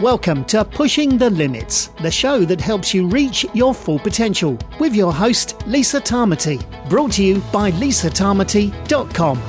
Welcome to Pushing the Limits, the show that helps you reach your full potential, with your host, Lisa Tamati. Brought to you by lisatamati.com.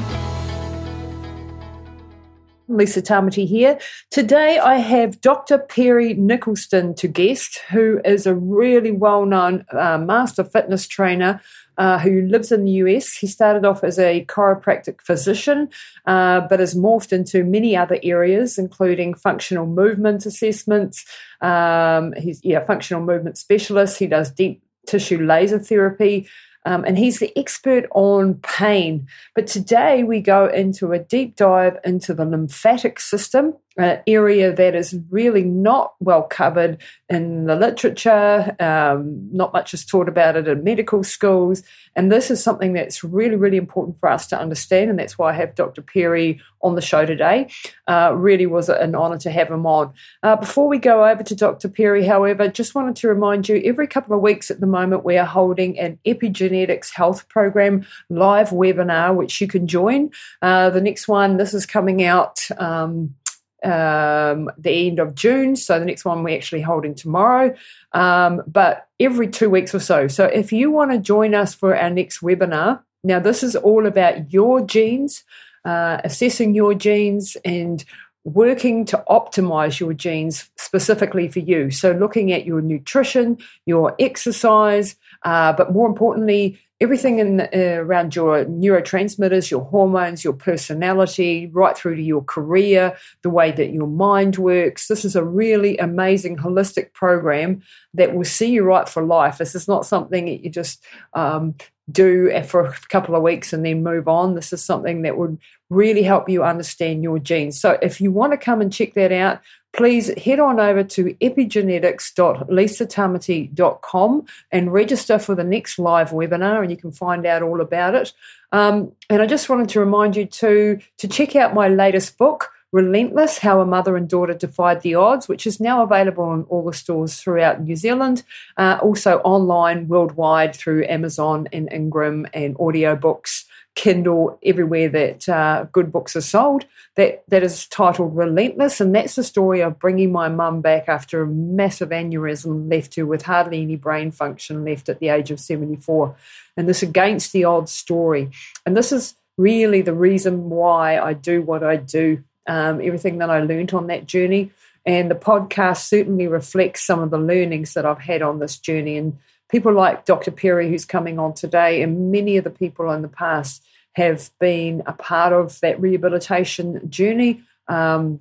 Lisa Tamati here. Today I have Dr. Perry Nickelston to guest, who is a really well known uh, master fitness trainer uh, who lives in the US. He started off as a chiropractic physician, uh, but has morphed into many other areas, including functional movement assessments. Um, he's yeah, functional movement specialist. He does deep tissue laser therapy. Um, and he's the expert on pain. But today we go into a deep dive into the lymphatic system area that is really not well covered in the literature. Um, not much is taught about it in medical schools. And this is something that's really, really important for us to understand. And that's why I have Dr. Perry on the show today. Uh, really was an honour to have him on. Uh, before we go over to Dr. Perry, however, just wanted to remind you every couple of weeks at the moment, we are holding an epigenetics health program live webinar, which you can join. Uh, the next one, this is coming out. Um, um, the end of June. So the next one we're actually holding tomorrow, um, but every two weeks or so. So if you want to join us for our next webinar, now this is all about your genes, uh, assessing your genes and working to optimize your genes specifically for you. So looking at your nutrition, your exercise, uh, but more importantly, everything in, uh, around your neurotransmitters, your hormones, your personality, right through to your career, the way that your mind works. This is a really amazing holistic program that will see you right for life. This is not something that you just um, do for a couple of weeks and then move on. This is something that would really help you understand your genes. So if you want to come and check that out, please head on over to epigenetics.lisatamati.com and register for the next live webinar and you can find out all about it. Um, and I just wanted to remind you to, to check out my latest book, Relentless How a Mother and Daughter Defied the Odds, which is now available in all the stores throughout New Zealand, uh, also online worldwide through Amazon and Ingram and audiobooks. Kindle, everywhere that uh, good books are sold. That that is titled Relentless, and that's the story of bringing my mum back after a massive aneurysm left her with hardly any brain function left at the age of seventy four, and this against the odds story. And this is really the reason why I do what I do. Um, everything that I learned on that journey, and the podcast certainly reflects some of the learnings that I've had on this journey and people like Dr. Perry, who's coming on today, and many of the people in the past have been a part of that rehabilitation journey um,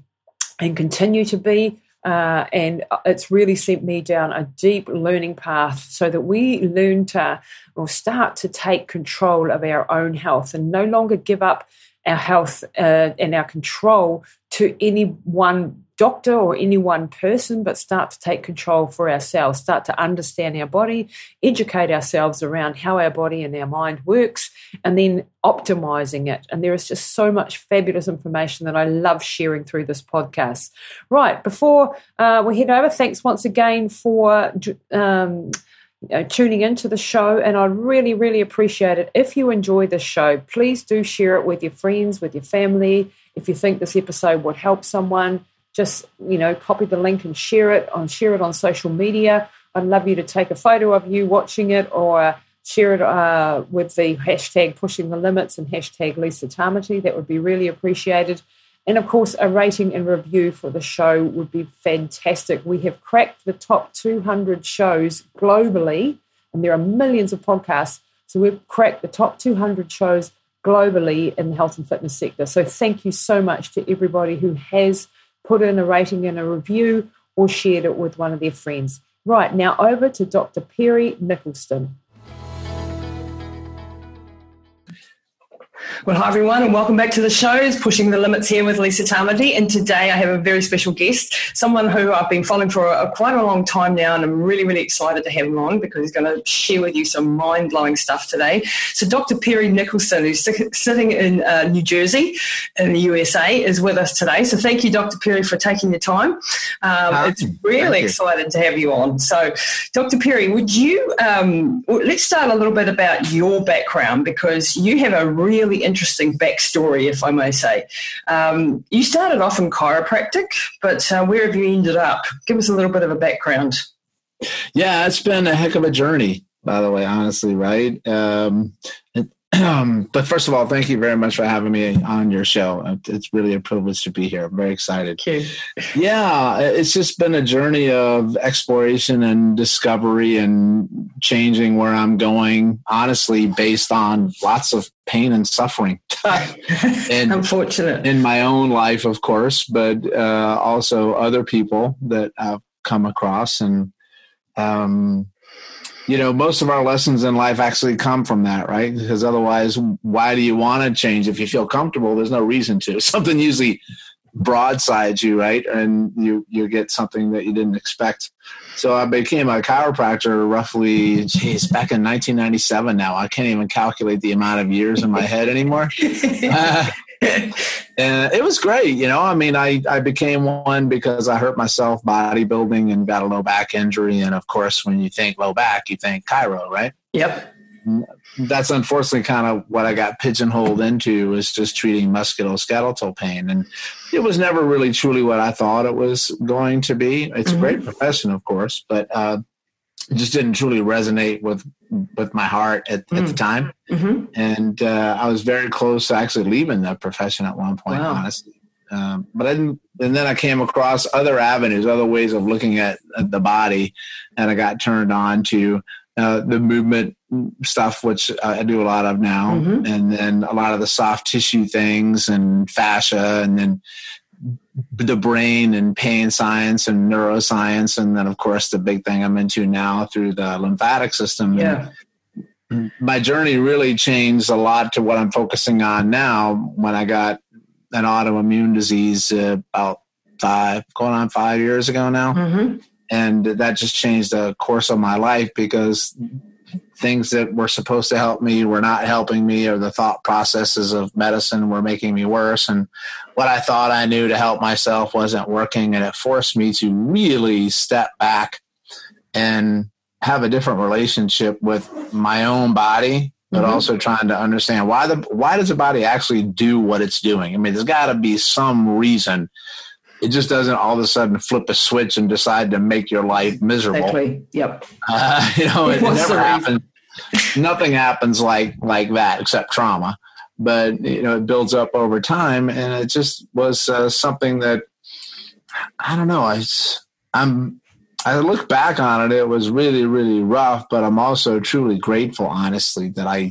and continue to be. Uh, and it's really sent me down a deep learning path so that we learn to or start to take control of our own health and no longer give up our health uh, and our control to any one doctor or any one person, but start to take control for ourselves, start to understand our body, educate ourselves around how our body and our mind works, and then optimizing it. And there is just so much fabulous information that I love sharing through this podcast. Right, before uh, we head over, thanks once again for. Um, know, tuning into the show, and I'd really, really appreciate it. If you enjoy the show, please do share it with your friends, with your family. If you think this episode would help someone, just you know copy the link and share it on share it on social media. I'd love you to take a photo of you watching it or share it uh, with the hashtag pushing the limits and hashtag Lisa Tamati. That would be really appreciated. And of course, a rating and review for the show would be fantastic. We have cracked the top 200 shows globally, and there are millions of podcasts. So we've cracked the top 200 shows globally in the health and fitness sector. So thank you so much to everybody who has put in a rating and a review, or shared it with one of their friends. Right, now over to Dr. Perry Nickelston. Well, hi everyone, and welcome back to the show. It's Pushing the Limits here with Lisa Tamati, and today I have a very special guest, someone who I've been following for a, quite a long time now, and I'm really, really excited to have him on because he's going to share with you some mind blowing stuff today. So, Dr. Perry Nickelston, who's sitting in uh, New Jersey in the USA, is with us today. So, thank you, Dr. Perry, for taking the time. Um, it's really excited to have you on. So, Dr. Perry, would you um, let's start a little bit about your background because you have a really really interesting backstory, if I may say. Um, you started off in chiropractic, but uh, where have you ended up? Give us a little bit of a background. Yeah, it's been a heck of a journey, by the way, honestly, right? Um, it, um, but first of all, thank you very much for having me on your show. It's really a privilege to be here. I'm very excited. Yeah, it's just been a journey of exploration and discovery and changing where I'm going, honestly, based on lots of pain and suffering. and Unfortunate. In my own life, of course, but uh, also other people that I've come across. And um, you know, most of our lessons in life actually come from that, right? Because otherwise, why do you want to change if you feel comfortable? There's no reason to. Something usually broadsides you, right? And you you get something that you didn't expect. So I became a chiropractor roughly, geez, back in 1997. Now I can't even calculate the amount of years in my head anymore. Uh, and it was great. You know, I mean, I, I became one because I hurt myself bodybuilding and got a low back injury. And of course, when you think low back, you think chiro, right? Yep. That's unfortunately kind of what I got pigeonholed into was just treating musculoskeletal pain. And it was never really truly what I thought it was going to be. It's mm-hmm. a great profession, of course, but uh, it just didn't truly resonate with with my heart at, mm. at the mm. time. Mm-hmm. And uh, I was very close to actually leaving the profession at one point, wow. honestly. Um, but I didn't, and then I came across other avenues, other ways of looking at, at the body, and I got turned on to uh, the movement stuff, which I do a lot of now, mm-hmm. and then a lot of the soft tissue things and fascia, and then the brain and pain science and neuroscience, and then of course the big thing I'm into now through the lymphatic system. Yeah. And my journey really changed a lot to what I'm focusing on now. When I got an autoimmune disease uh, about five, going on five years ago now, mm-hmm. and that just changed the course of my life because things that were supposed to help me were not helping me or the thought processes of medicine were making me worse and what i thought i knew to help myself wasn't working and it forced me to really step back and have a different relationship with my own body but mm-hmm. also trying to understand why the why does the body actually do what it's doing i mean there's got to be some reason it just doesn't all of a sudden flip a switch and decide to make your life miserable. Exactly. Yep. Uh, you know, it, it never happens. Nothing happens like like that except trauma. But you know, it builds up over time, and it just was uh, something that I don't know. I I'm I look back on it. It was really really rough, but I'm also truly grateful, honestly, that I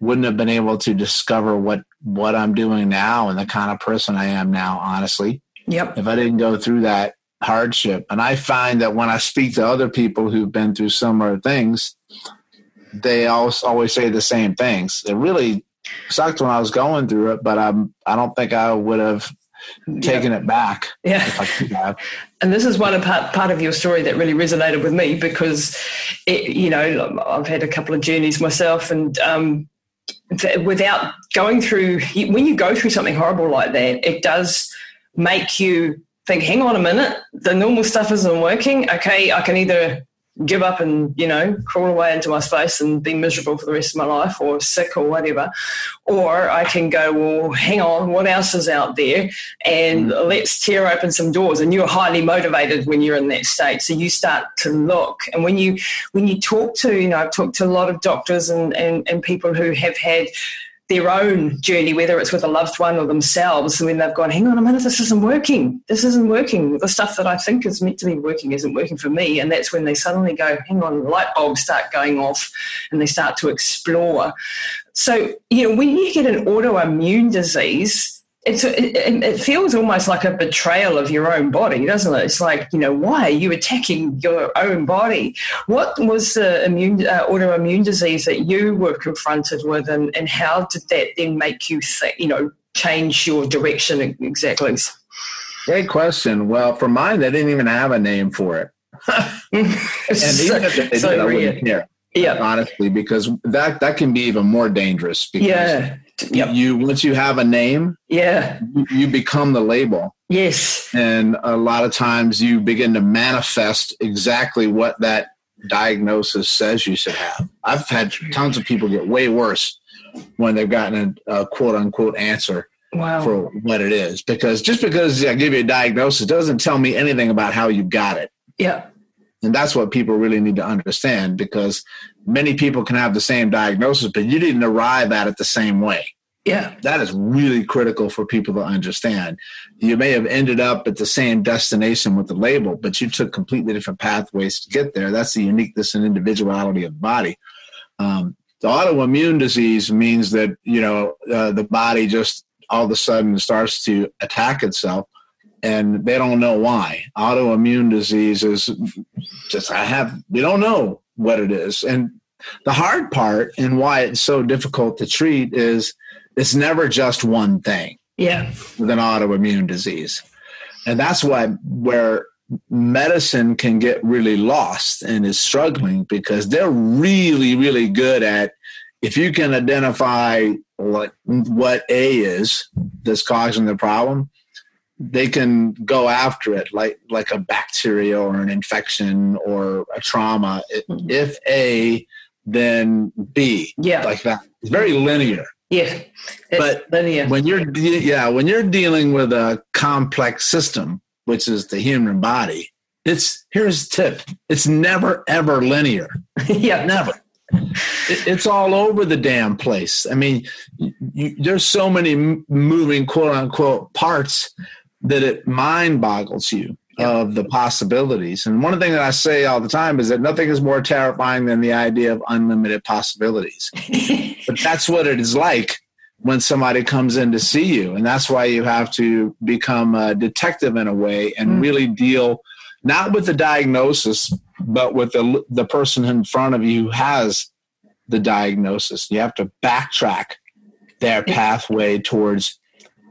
wouldn't have been able to discover what what I'm doing now and the kind of person I am now. Honestly, Yep. If I didn't go through that hardship. And I find that when I speak to other people who've been through similar things, they always always say the same things. It really sucked when I was going through it, but I'm I don't think I would have taken it back. Yeah. And this is one part, part of your story that really resonated with me because, it, you know, I've had a couple of journeys myself and um, without going through, when you go through something horrible like that, it does make you think, hang on a minute, the normal stuff isn't working. Okay, I can either give up and you know crawl away into my space and be miserable for the rest of my life or sick or whatever or i can go well hang on what else is out there and mm. let's tear open some doors and you're highly motivated when you're in that state so you start to look and when you when you talk to you know i've talked to a lot of doctors and and, and people who have had their own journey, whether it's with a loved one or themselves, when they've gone, hang on a minute, this isn't working. This isn't working. The stuff that I think is meant to be working isn't working for me. And that's when they suddenly go, hang on, light bulbs start going off and they start to explore. So, you know, when you get an autoimmune disease, it's it, it, feels almost like a betrayal of your own body, doesn't it? It's like you know why are you attacking your own body? What was the immune uh, autoimmune disease that you were confronted with, and, and how did that then make you think you know change your direction exactly? Great question. Well, for mine, they didn't even have a name for it, and even if they did, I wouldn't care. Yeah, honestly, because that that can be even more dangerous. Because yeah, Yep. You once you have a name, yeah, you become the label. Yes. And a lot of times you begin to manifest exactly what that diagnosis says you should have. I've had tons of people get way worse when they've gotten a, a quote unquote answer Wow. for what it is. Because just because I give you a diagnosis doesn't tell me anything about how you got it. Yeah. And that's what people really need to understand because many people can have the same diagnosis, but you didn't arrive at it the same way. Yeah. That is really critical for people to understand. You may have ended up at the same destination with the label, but you took completely different pathways to get there. That's the uniqueness and individuality of the body. Um, the autoimmune disease means that you know uh, the body just all of a sudden starts to attack itself and they don't know why. Autoimmune disease is just i have we don't know what it is. And the hard part and why it's so difficult to treat is it's never just one thing Yeah. with an autoimmune disease. And that's why where medicine can get really lost and is struggling because they're really really good at if you can identify what what a is that's causing the problem they can go after it like like a bacteria or an infection or a trauma mm-hmm. if a then b Yeah. like that it's very linear yeah. But linear. when you're de- yeah when you're dealing with a complex system which is the human body it's here's the tip it's never ever linear yeah. never it's all over the damn place i mean you, there's so many moving quote unquote parts that it mind boggles you of the possibilities. And one of the things that i say all the time is that nothing is more terrifying than the idea of unlimited possibilities. But that's what it is like when somebody comes in to see you. And that's why you have to become a detective in a way and Mm. really deal not with the diagnosis but with the the person in front of you who has the diagnosis. You have to backtrack their pathway towards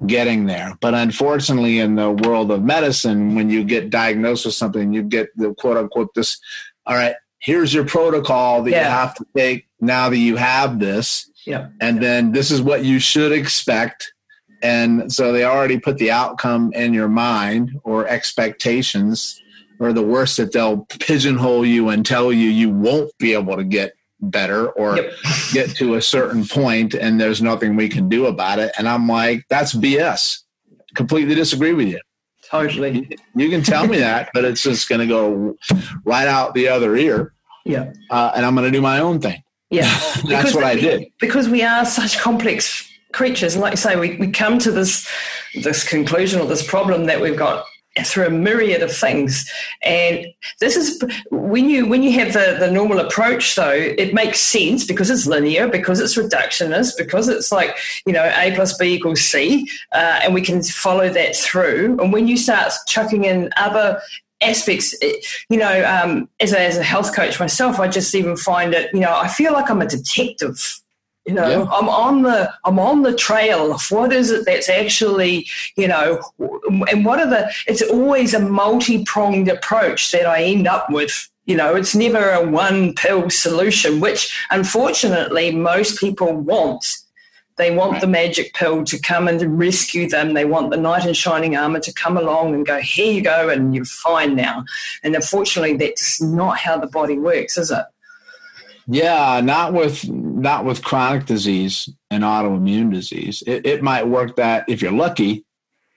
getting there. But unfortunately in the world of medicine when you get diagnosed with something you get the quote unquote this all right here's your protocol that you have to take now that you have this. Yeah. and then this is what you should expect. And so they already put the outcome in your mind or expectations or the worst that they'll pigeonhole you and tell you you won't be able to get better or Yep. get to a certain point and there's nothing we can do about it and i'm like that's bs completely disagree with you Totally. you can tell me that but it's just going to go right out the other ear Yeah. uh, and i'm going to do my own thing Yeah. that's Because what i we- did Because we are such complex creatures. And like you say, we, we come to this this conclusion or this problem that we've got through a myriad of things. And this is when you when you have the, the normal approach though, it makes sense because it's linear, because it's reductionist, because it's like, you know, A plus B equals C, uh, and we can follow that through. And when you start chucking in other aspects you know um, as, a, as a health coach myself i just even find it you know i feel like i'm a detective you know Yeah. i'm on the i'm on the trail of what is it that's actually you know and what are the it's always a multi-pronged approach that i end up with you know it's never a one pill solution which unfortunately most people want they want Right. the magic pill to come and rescue them. They want the knight in shining armor to come along and go, here you go, and you're fine now. And unfortunately, that's not how the body works, is it? Yeah, not with not with chronic disease and autoimmune disease. It, it might work that if you're lucky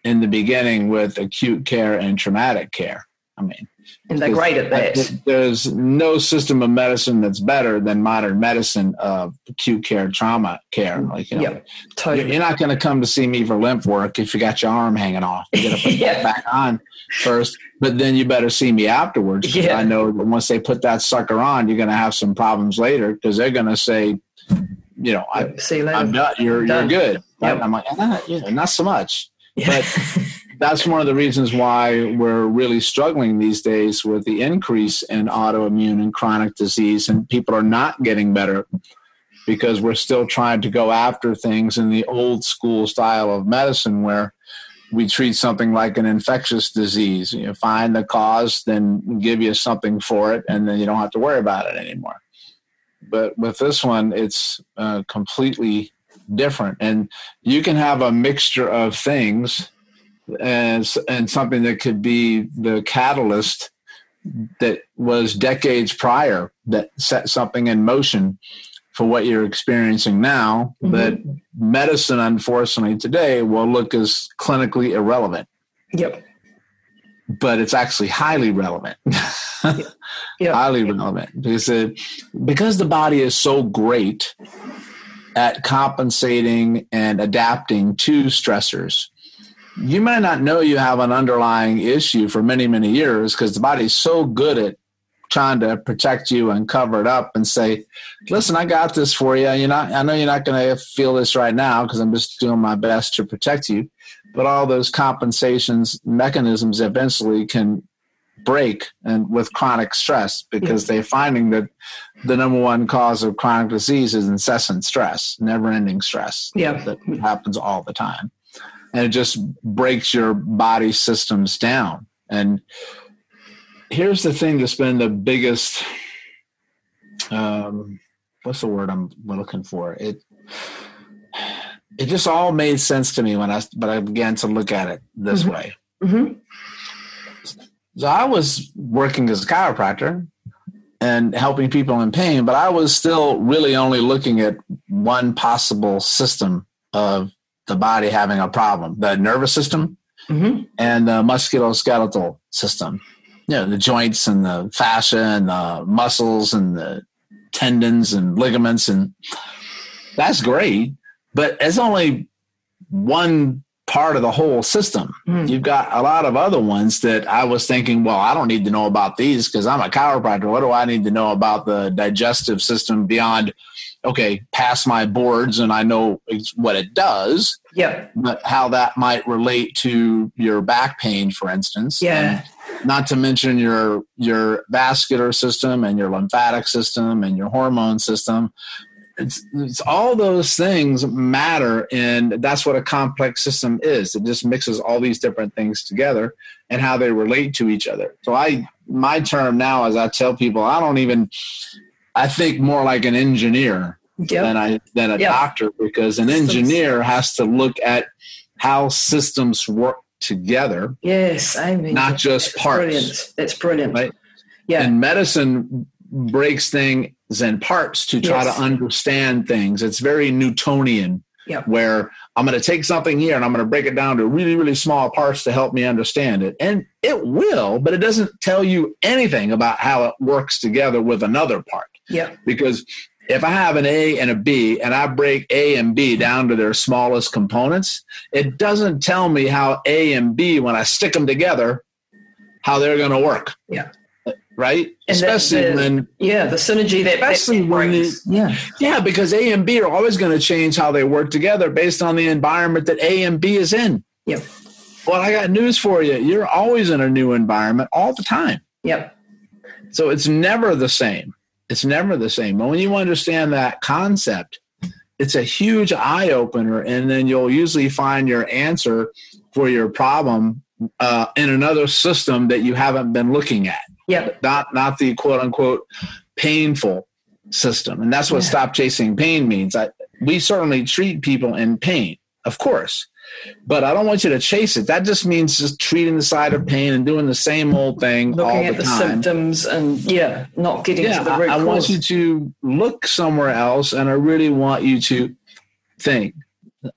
in the beginning with acute care and traumatic care. I mean, And they're great at that. there's no system of medicine that's better than modern medicine of acute care, trauma care. Like you know, you're totally. you're not going to come to see me for lymph work if you got your arm hanging off. You got to put Yeah. that back on first, but then you better see me afterwards. Yeah. I know that once they put that sucker on, you're going to have some problems later because they're going to say, you know, I, See you later. I'm done. You're Done. you're good. Yep. I'm like, ah, yeah, not so much. Yeah. But that's one of the reasons why we're really struggling these days with the increase in autoimmune and chronic disease, and people are not getting better because we're still trying to go after things in the old school style of medicine where we treat something like an infectious disease. You find the cause, then give you something for it, and then you don't have to worry about it anymore. But with this one, it's uh, completely different, and you can have a mixture of things, and and something that could be the catalyst that was decades prior that set something in motion for what you're experiencing now Mhm. that medicine, unfortunately, today will look as clinically irrelevant, Yep. but it's actually highly relevant. Yep. highly relevant because it, because the body is so great at compensating and adapting to stressors. You may not know you have an underlying issue for many, many years because the body is so good at trying to protect you and cover it up and say, "Listen, I got this for you. You're not. I know you're not going to feel this right now because I'm just doing my best to protect you." But all those compensations mechanisms eventually can break and with chronic stress because they're finding that the number one cause of chronic disease is incessant stress, never-ending stress Yeah. that happens all the time. And it just breaks your body systems down. And here's the thing that's been the biggest um what's the word I'm looking for? It it just all made sense to me when I but I began to look at it this Mhm. way. hmm So I was working as a chiropractor and helping people in pain, but I was still really only looking at one possible system of the body having a problem the nervous system hmm and the musculoskeletal system. You know, the joints and the fascia and the muscles and the tendons and ligaments. And that's great, but it's only one part of the whole system. Mm. You've got a lot of other ones that I was thinking, well, I don't need to know about these because I'm a chiropractor. What do I need to know about the digestive system beyond, okay, pass my boards and I know it's what it does, Yep. but how that might relate to your back pain, for instance. Yeah. And not to mention your your vascular system and your lymphatic system and your hormone system. It's, it's all those things matter, and that's what a complex system is. It just mixes all these different things together and how they relate to each other. So I, my term now, as I tell people, I don't even. I think more like an engineer Yep. than I than a Yeah. doctor because an engineer has to look at how systems work together Yes, I mean Not just That's parts. Brilliant. That's brilliant. Right. Yeah. and medicine breaks things in parts to try Yes. to understand things it's very newtonian Yep. where i'm going to take something here and i'm going to break it down to really really small parts to help me understand it and it will but it doesn't tell you anything about how it works together with another part Yeah. because if I have an A and a B and I break A and B down to their smallest components, it doesn't tell me how A and B, when I stick them together, how they're going to work. Yeah. Right? And Especially the- when, Yeah. The synergy that, that Especially when brings. yeah. yeah, because A and B are always going to change how they work together based on the environment that A and B is in. Yep. Well, I got news for you. You're always in a new environment all the time. Yep. So it's never the same. It's never the same. But when you understand that concept, it's a huge eye opener, and then you'll usually find your answer for your problem uh, in another system that you haven't been looking at, Yep. not not the quote unquote painful system. And that's what Yeah. stop chasing pain means. I, we certainly treat people in pain, of course. But I don't want you to chase it. That just means just treating the side of pain and doing the same old thing all Looking the at the time symptoms and yeah, not getting yeah, to the root I, I want you to look somewhere else, and I really want you to think.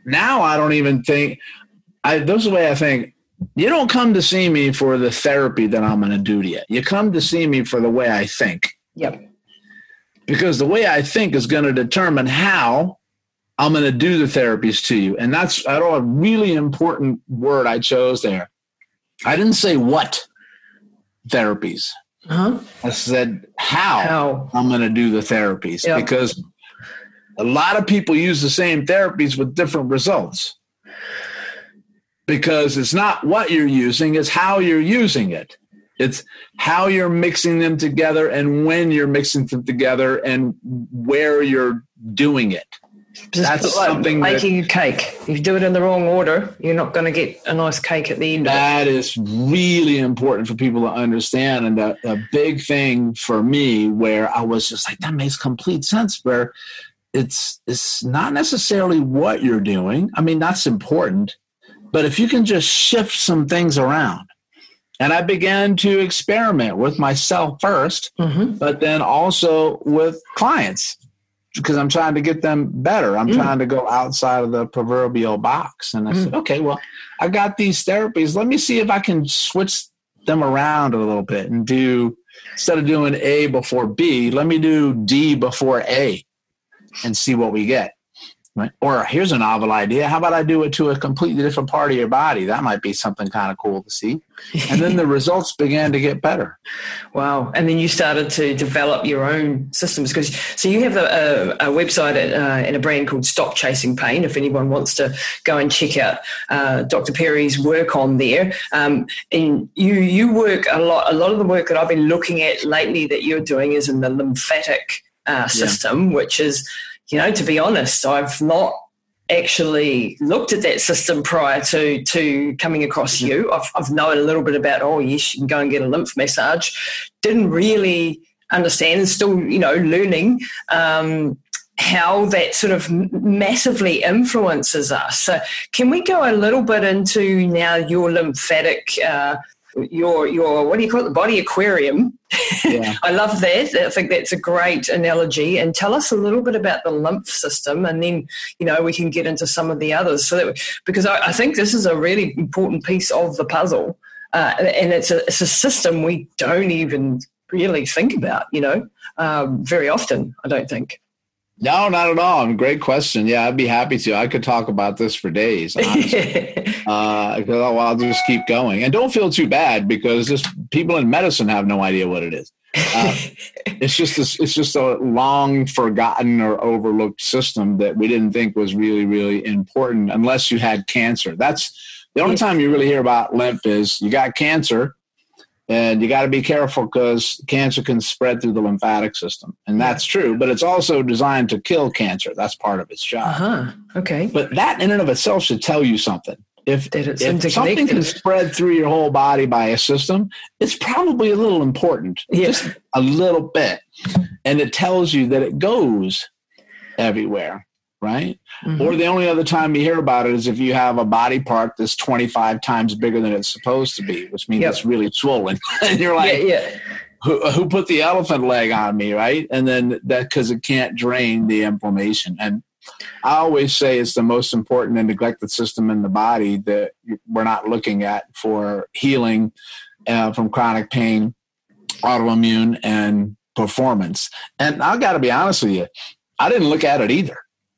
Now I don't even think. I this is the way I think. You don't come to see me for the therapy that I'm going to do to you. You come to see me for the way I think, Yep. because the way I think is going to determine how I'm going to do the therapies to you. And that's I don't a really important word I chose there. I didn't say what therapies. Huh? I said how. How? I'm going to do the therapies Yeah. because a lot of people use the same therapies with different results. Because it's not what you're using, it's how you're using it. It's how you're mixing them together and when you're mixing them together and where you're doing it. Just That's like something that- making a cake. If you do it in the wrong order, you're not going to get a nice cake at the end. That is really important for people to understand. And a, a big thing for me where I was just like, that makes complete sense. Where it's it's not necessarily what you're doing. I mean, that's important. But if you can just shift some things around. And I began to experiment with myself first, Mm-hmm. but then also with clients. Because I'm trying to get them better. I'm mm. trying to go outside of the proverbial box. And I mm. said, okay, well, I got these therapies. Let me see if I can switch them around a little bit and do instead of doing A before B, let me do D before A and see what we get. Right? Or here's a novel idea. How about I do it to a completely different part of your body? That might be something kind of cool to see. And then the results began to get better. Wow. And then you started to develop your own systems because so you have a, a, a website at, uh, and a brand called Stop Chasing Pain. If anyone wants to go and check out uh, Dr. Perry's work on there, um, and you you work a lot. A lot of the work that I've been looking at lately that you're doing is in the lymphatic uh, system, yeah. which is you know, to be honest, I've not actually looked at that system prior to to coming across mm-hmm. you. I've, I've known a little bit about, oh, yes, you can go and get a lymph massage. Didn't really understand and still, you know, learning um, how that sort of massively influences us. So, can we go a little bit into now your lymphatic uh, your your what do you call it? The body aquarium. Yeah. i love that. I think that's a great analogy. And tell us a little bit about the lymph system and then you know we can get into some of the others. So that because I, I think this is a really important piece of the puzzle. Uh, and it's a, it's a system we don't even really think about you know um, very often i don't think no, not at all. Great question. Yeah, I'd be happy to. I could talk about this for days. uh, well, I'll just keep going, and don't feel too bad because just people in medicine have no idea what it is. Uh, it's just a, it's just a long forgotten or overlooked system that we didn't think was really really important unless you had cancer. That's the only time you really hear about lymph is you got cancer and you got to be careful because cancer can spread through the lymphatic system. And that's true, but it's also designed to kill cancer. That's part of its job. Uh-huh. Okay. But that in and of itself should tell you something. If, if something can spread through your whole body by a system, it's probably a little important, yeah. just a little bit. And it tells you that it goes everywhere right? Mm-hmm. Or the only other time you hear about it is if you have a body part that's 25 times bigger than it's supposed to be, which means yep. it's really swollen. and you're like, yeah, yeah. Who, who put the elephant leg on me, right? And then that because it can't drain the inflammation. And I always say it's the most important and neglected system in the body that we're not looking at for healing uh, from chronic pain, autoimmune, and performance. And I got to be honest with you, I didn't look at it either.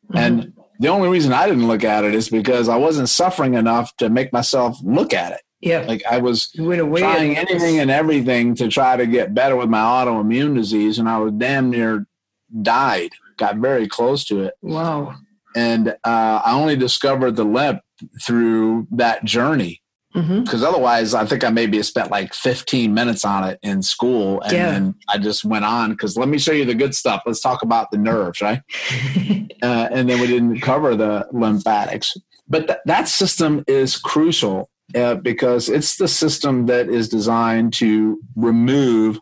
Mm-hmm. And the only reason I didn't look at it is because I wasn't suffering enough to make myself look at it. Yeah. Like I was trying anything and everything to try to get better with my autoimmune disease, and I was damn near died. Got very close to it. Wow. And uh, I only discovered the lymph through that journey because mm-hmm. otherwise i think i maybe spent like 15 minutes on it in school and yeah. then i just went on because let me show you the good stuff. Let's talk about the nerves right? Uh, and then we didn't cover the lymphatics. But th- that system is crucial uh, because it's the system that is designed to remove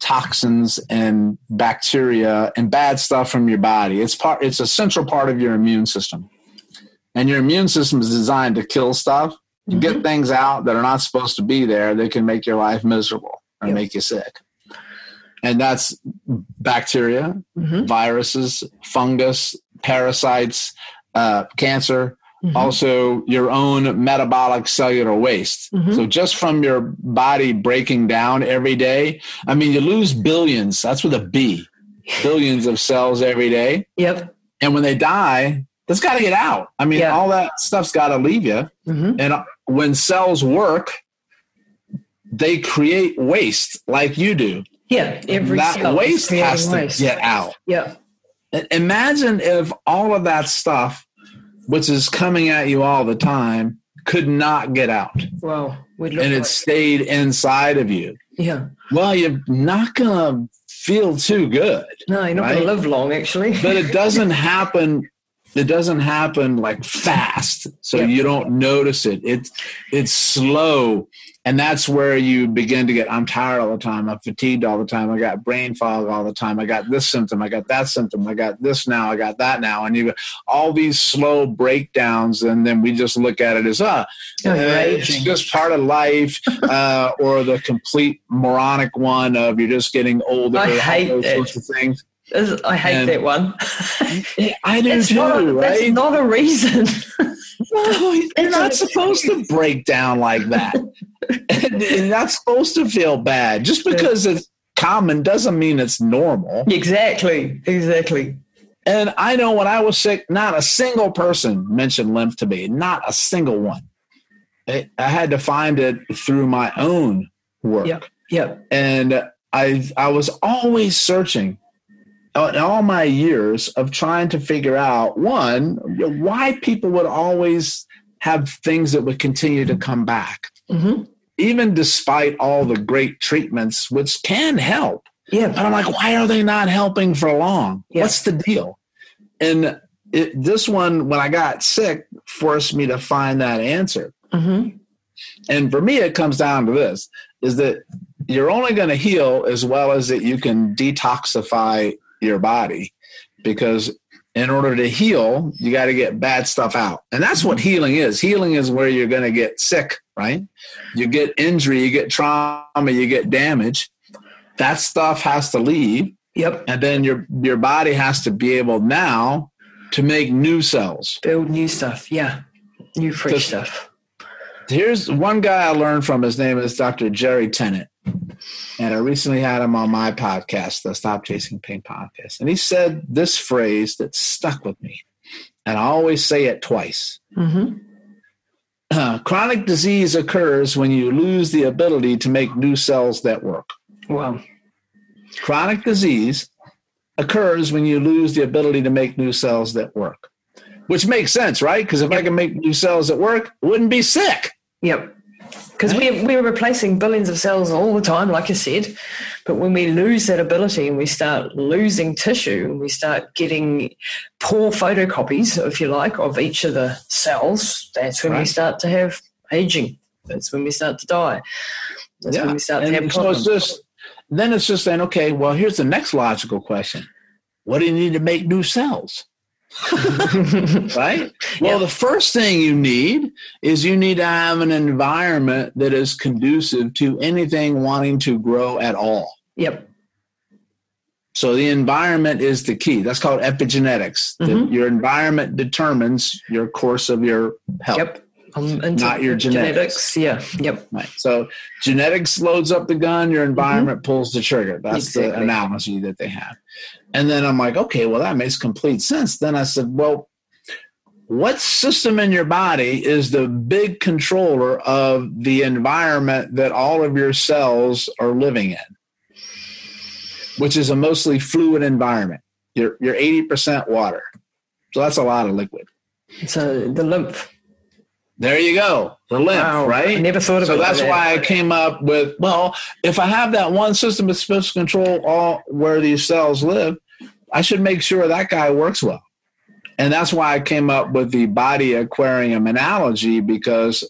toxins and bacteria and bad stuff from your body. It's part it's a central part of your immune system. And your immune system is designed to kill stuff you mm-hmm. get things out that are not supposed to be there that can make your life miserable or yep. make you sick. And that's bacteria, mm-hmm. viruses, fungus, parasites, uh, cancer, mm-hmm. also your own metabolic cellular waste. Mm-hmm. So just from your body breaking down every day, I mean, you lose billions. That's with a B, billions of cells every day. Yep. And when they die, that's got to get out. I mean, yeah. all that stuff's got to leave you. Mm-hmm. And when cells work, they create waste like you do. Yeah, every cell. that waste has waste. to get out. Yeah. Imagine if all of that stuff, which is coming at you all the time, could not get out. Wow. And it like. stayed inside of you. Yeah. Well, you're not gonna feel too good. No, you're not right? gonna live long actually. but it doesn't happen it doesn't happen like fast so you don't notice it. It's it's slow and that's where you begin to get i'm tired all the time. I'm fatigued all the time. I got brain fog all the time. I got this symptom. I got that symptom. I got this now. I got that now. And you all these slow breakdowns and then we just look at it as ah uh, it's just part of life uh, or the complete moronic one of you're just getting older. I hate those it. sorts of things I hate And- that one. I do It's too, not a, right? That's not a reason. No, you're not supposed to break down like that. and you're not supposed to feel bad. Just because it's common doesn't mean it's normal. exactly. Exactly. And I know when I was sick, not a single person mentioned lymph to me, not a single one. I had to find it through my own work. Yep. Yep. and I I was always searching in all my years of trying to figure out one why people would always have things that would continue to come back hmm even despite all the great treatments which can help. Yeah. but i'm like why are they not helping for long? Yeah. what's the deal? And it, this one when i got sick forced me to find that answer. Hmm and for me, it comes down to this is that you're only going to heal as well as that you can detoxify your body because in order to heal, you got to get bad stuff out. And that's what mm-hmm. healing is. Healing is where you're going to get sick, right? You get injury, you get trauma, you get damage. That stuff has to leave. Yep. And then your your body has to be able now to make new cells. Build new stuff. Yeah. New fresh stuff. Here's one guy I learned from. His name is Dr. Jerry Tennant. And I recently had him on my podcast, the Stop Chasing Pain podcast. And he said this phrase that stuck with me. And I always say it twice. hmm chronic disease occurs when you lose the ability to make new cells that work. Wow. Chronic disease occurs when you lose the ability to make new cells that work, which makes sense, right? Because if I can make new cells that work, I wouldn't be sick. Yep. Because we're, we're replacing billions of cells all the time, like I said. But when we lose that ability and we start losing tissue and we start getting poor photocopies, if you like, of each of the cells, that's when we start to have aging. That's when we start to die. That's when we start to have And so problems. it's just then it's just saying, okay, well, here's the next logical question. What do you need to make new cells? right? Well, the first thing you need is you need to have an environment that is conducive to anything wanting to grow at all. yep. So the environment is the key. That's called epigenetics. That Mhm. your environment determines your course of your health. Yep. Um, into Not your genetics. Yeah. Yep. Right. So genetics loads up the gun, your environment pulls the trigger. That's the analogy that they have. And then I'm like, okay, well, that makes complete sense. Then I said, well, what system in your body is the big controller of the environment that all of your cells are living in? Which is a mostly fluid environment. You're, you're 80% water. So that's a lot of liquid. So the lymph. There you go. The lymph, Wow. right? I never thought of so it. like that's that. why I came up with well, if I have that one system that's supposed to control all where these cells live, I should make sure that guy works well. And that's why I came up with the body aquarium analogy because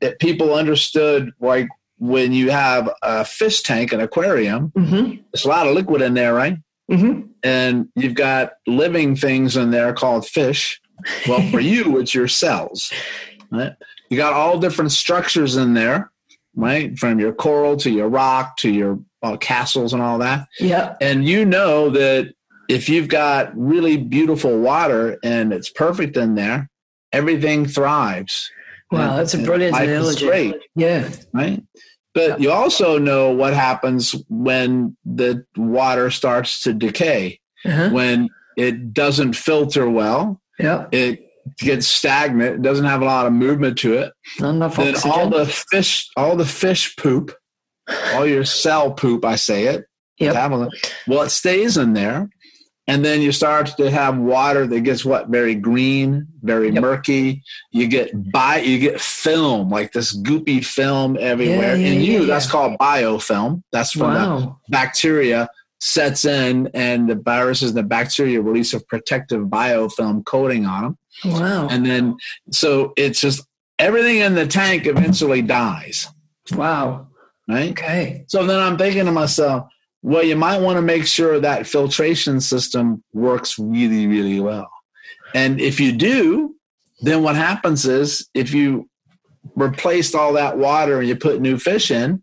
it, people understood like when you have a fish tank, an aquarium, Mm-hmm. there's a lot of liquid in there, right? Mm-hmm. And you've got living things in there called fish. Well, for you, it's your cells. Right? You got all different structures in there, right? From your coral to your rock to your uh, castles and all that. Yeah. And you know that if you've got really beautiful water and it's perfect in there, everything thrives. Wow, that's a brilliant analogy. Great, Yeah. right? But you also know what happens when the water starts to decay, Uh-huh. when it doesn't filter well, Yeah. it gets stagnant, it doesn't have a lot of movement to it. Not enough then oxygen. all the fish, all the fish poop, all your cell poop, I say it. Yep. Well, it stays in there, and then you start to have water that gets what very green, very Yep. murky. You get bi, you get film like this goopy film everywhere. Yeah, yeah, in you, yeah, that's called biofilm. That's from the wow. bacteria sets in, and the viruses and the bacteria release a protective biofilm coating on them. Wow. And then, so it's just everything in the tank eventually dies, wow. right? Okay. So then I'm thinking to myself, well, you might want to make sure that filtration system works really, really well. And if you do, then what happens is if you replaced all that water and you put new fish in,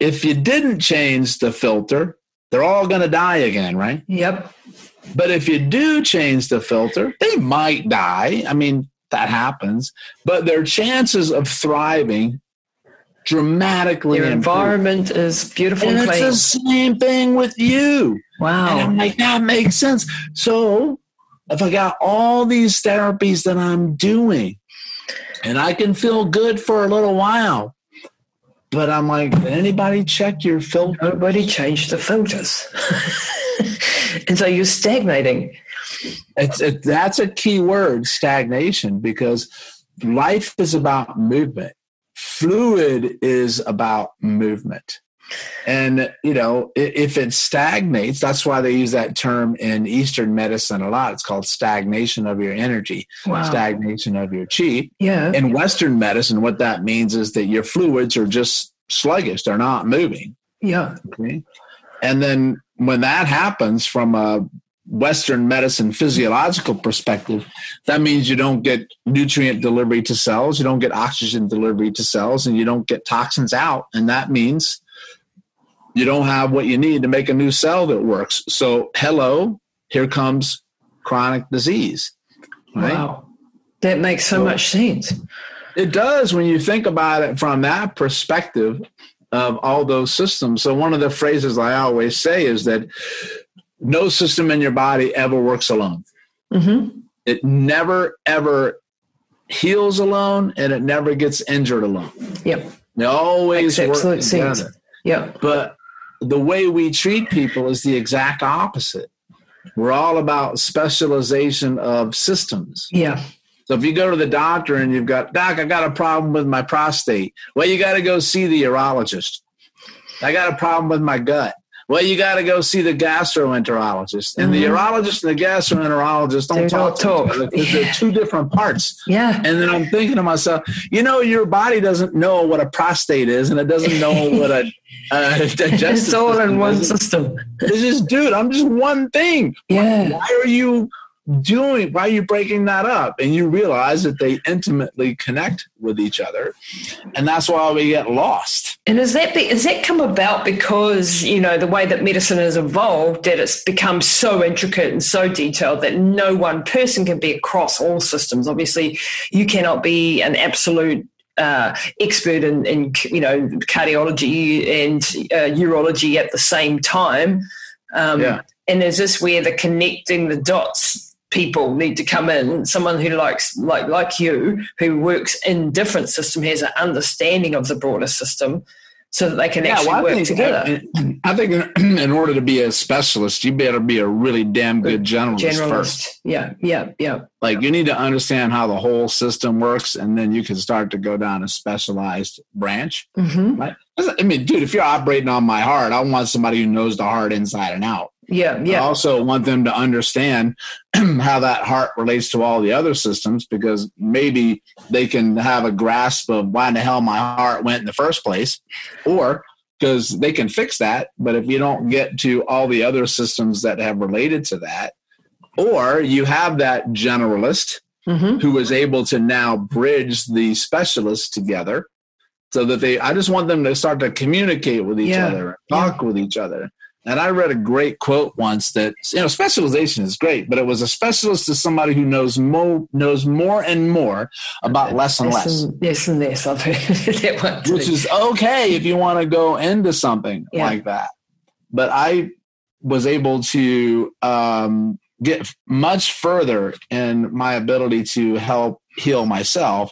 if you didn't change the filter, they're all going to die again, right? Yep. But if you do change the filter, they might die. I mean, that happens, but their chances of thriving dramatically Your improve. environment is beautiful and, And it's the same thing with you. wow. And I'm like, that makes sense. So if I got all these therapies that I'm doing and I can feel good for a little while, but I'm like, anybody check your filter? Nobody changed the filters. and so you're stagnating. It's, it, that's a key word, stagnation, because life is about movement. Fluid is about movement. And, you know, if it stagnates, that's why they use that term in Eastern medicine a lot. It's called stagnation of your energy, Wow. stagnation of your chi. Yeah. In Western medicine, what that means is that your fluids are just sluggish, they're not moving. Yeah. Okay. And then when that happens from a Western medicine physiological perspective, that means you don't get nutrient delivery to cells, you don't get oxygen delivery to cells, and you don't get toxins out. And that means you don't have what you need to make a new cell that works. So, hello, here comes chronic disease. Right? Wow. That makes so So- much sense. It does when you think about it from that perspective of all those systems. So, one of the phrases I always say is that no system in your body ever works alone. hmm It never, ever heals alone and it never gets injured alone. Yep. They always Makes work together. sense. Yep. But the way we treat people is the exact opposite. We're all about specialization of systems. Yeah. So if you go to the doctor and you've got, Doc, I got a problem with my prostate. Well, you got to go see the urologist. I got a problem with my gut. Well, you got to go see the gastroenterologist. And the Mhm. urologist and the gastroenterologist don't They talk, don't talk. to each other they're two different parts. Yeah. And then I'm thinking to myself, you know, your body doesn't know what a prostate is, and it doesn't know what a uh, digestive. It's all in system one is. system. It's just, dude, I'm just one thing Yeah. why are you doing why are you breaking that up and you realize that they intimately connect with each other and that's why we get lost And is that be, is that come about because you know the way that medicine has evolved that it's become so intricate and so detailed that no one person can be across all systems. Obviously, you cannot be an absolute uh, expert in, in you know cardiology and uh, urology at the same time. Um, Yeah. And is this where the connecting the dots people need to come in? Someone who likes like like you, who works in different system, has an understanding of the broader system, so that they can actually well, work think, together. I think in, order to be a specialist you better be a really damn good generalist, Generalist, first. yeah, yeah, yeah, like you need to understand how the whole system works and then you can start to go down a specialized branch hmm right? I mean dude if you're operating on my heart i want somebody who knows the heart inside and out yeah, yeah. I also want them to understand how that heart relates to all the other systems because maybe they can have a grasp of why in the hell my heart went in the first place, or because they can fix that. But if you don't get to all the other systems that have related to that, or you have that generalist hmm who is able to now bridge the specialists together so that they i just want them to start to communicate with each Yeah. other talk with each other and i read a great quote once that you know specialization is great but it was a specialist is somebody who knows more knows more and more about less and less less and less. I've heard that one too. which is okay if you want to go into something Yeah. like that. But I was able to um, get much further in my ability to help heal myself.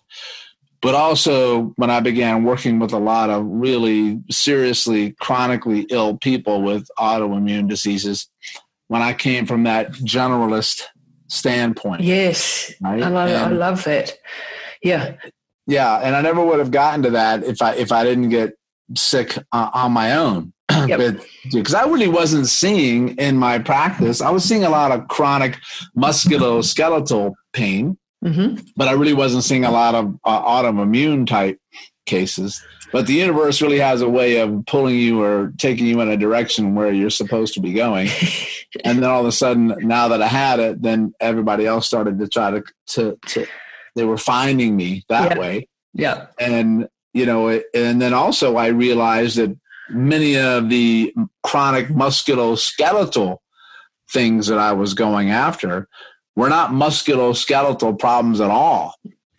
But also, when I began working with a lot of really seriously chronically ill people with autoimmune diseases, when I came from that generalist standpoint, yes, right? I love, I love that. Yeah, yeah, and I never would have gotten to that if I if I didn't get sick uh, on my own. Yep. Because I really wasn't seeing in my practice, I was seeing a lot of chronic musculoskeletal pain, hmm but I really wasn't seeing a lot of uh, autoimmune type cases. But the universe really has a way of pulling you or taking you in a direction where you're supposed to be going. and then all of a sudden, now that I had it, then everybody else started to try to to, to they were finding me that Yeah. way yeah, and you know it, and then also i realized that many of the chronic musculoskeletal things that I was going after were not musculoskeletal problems at all.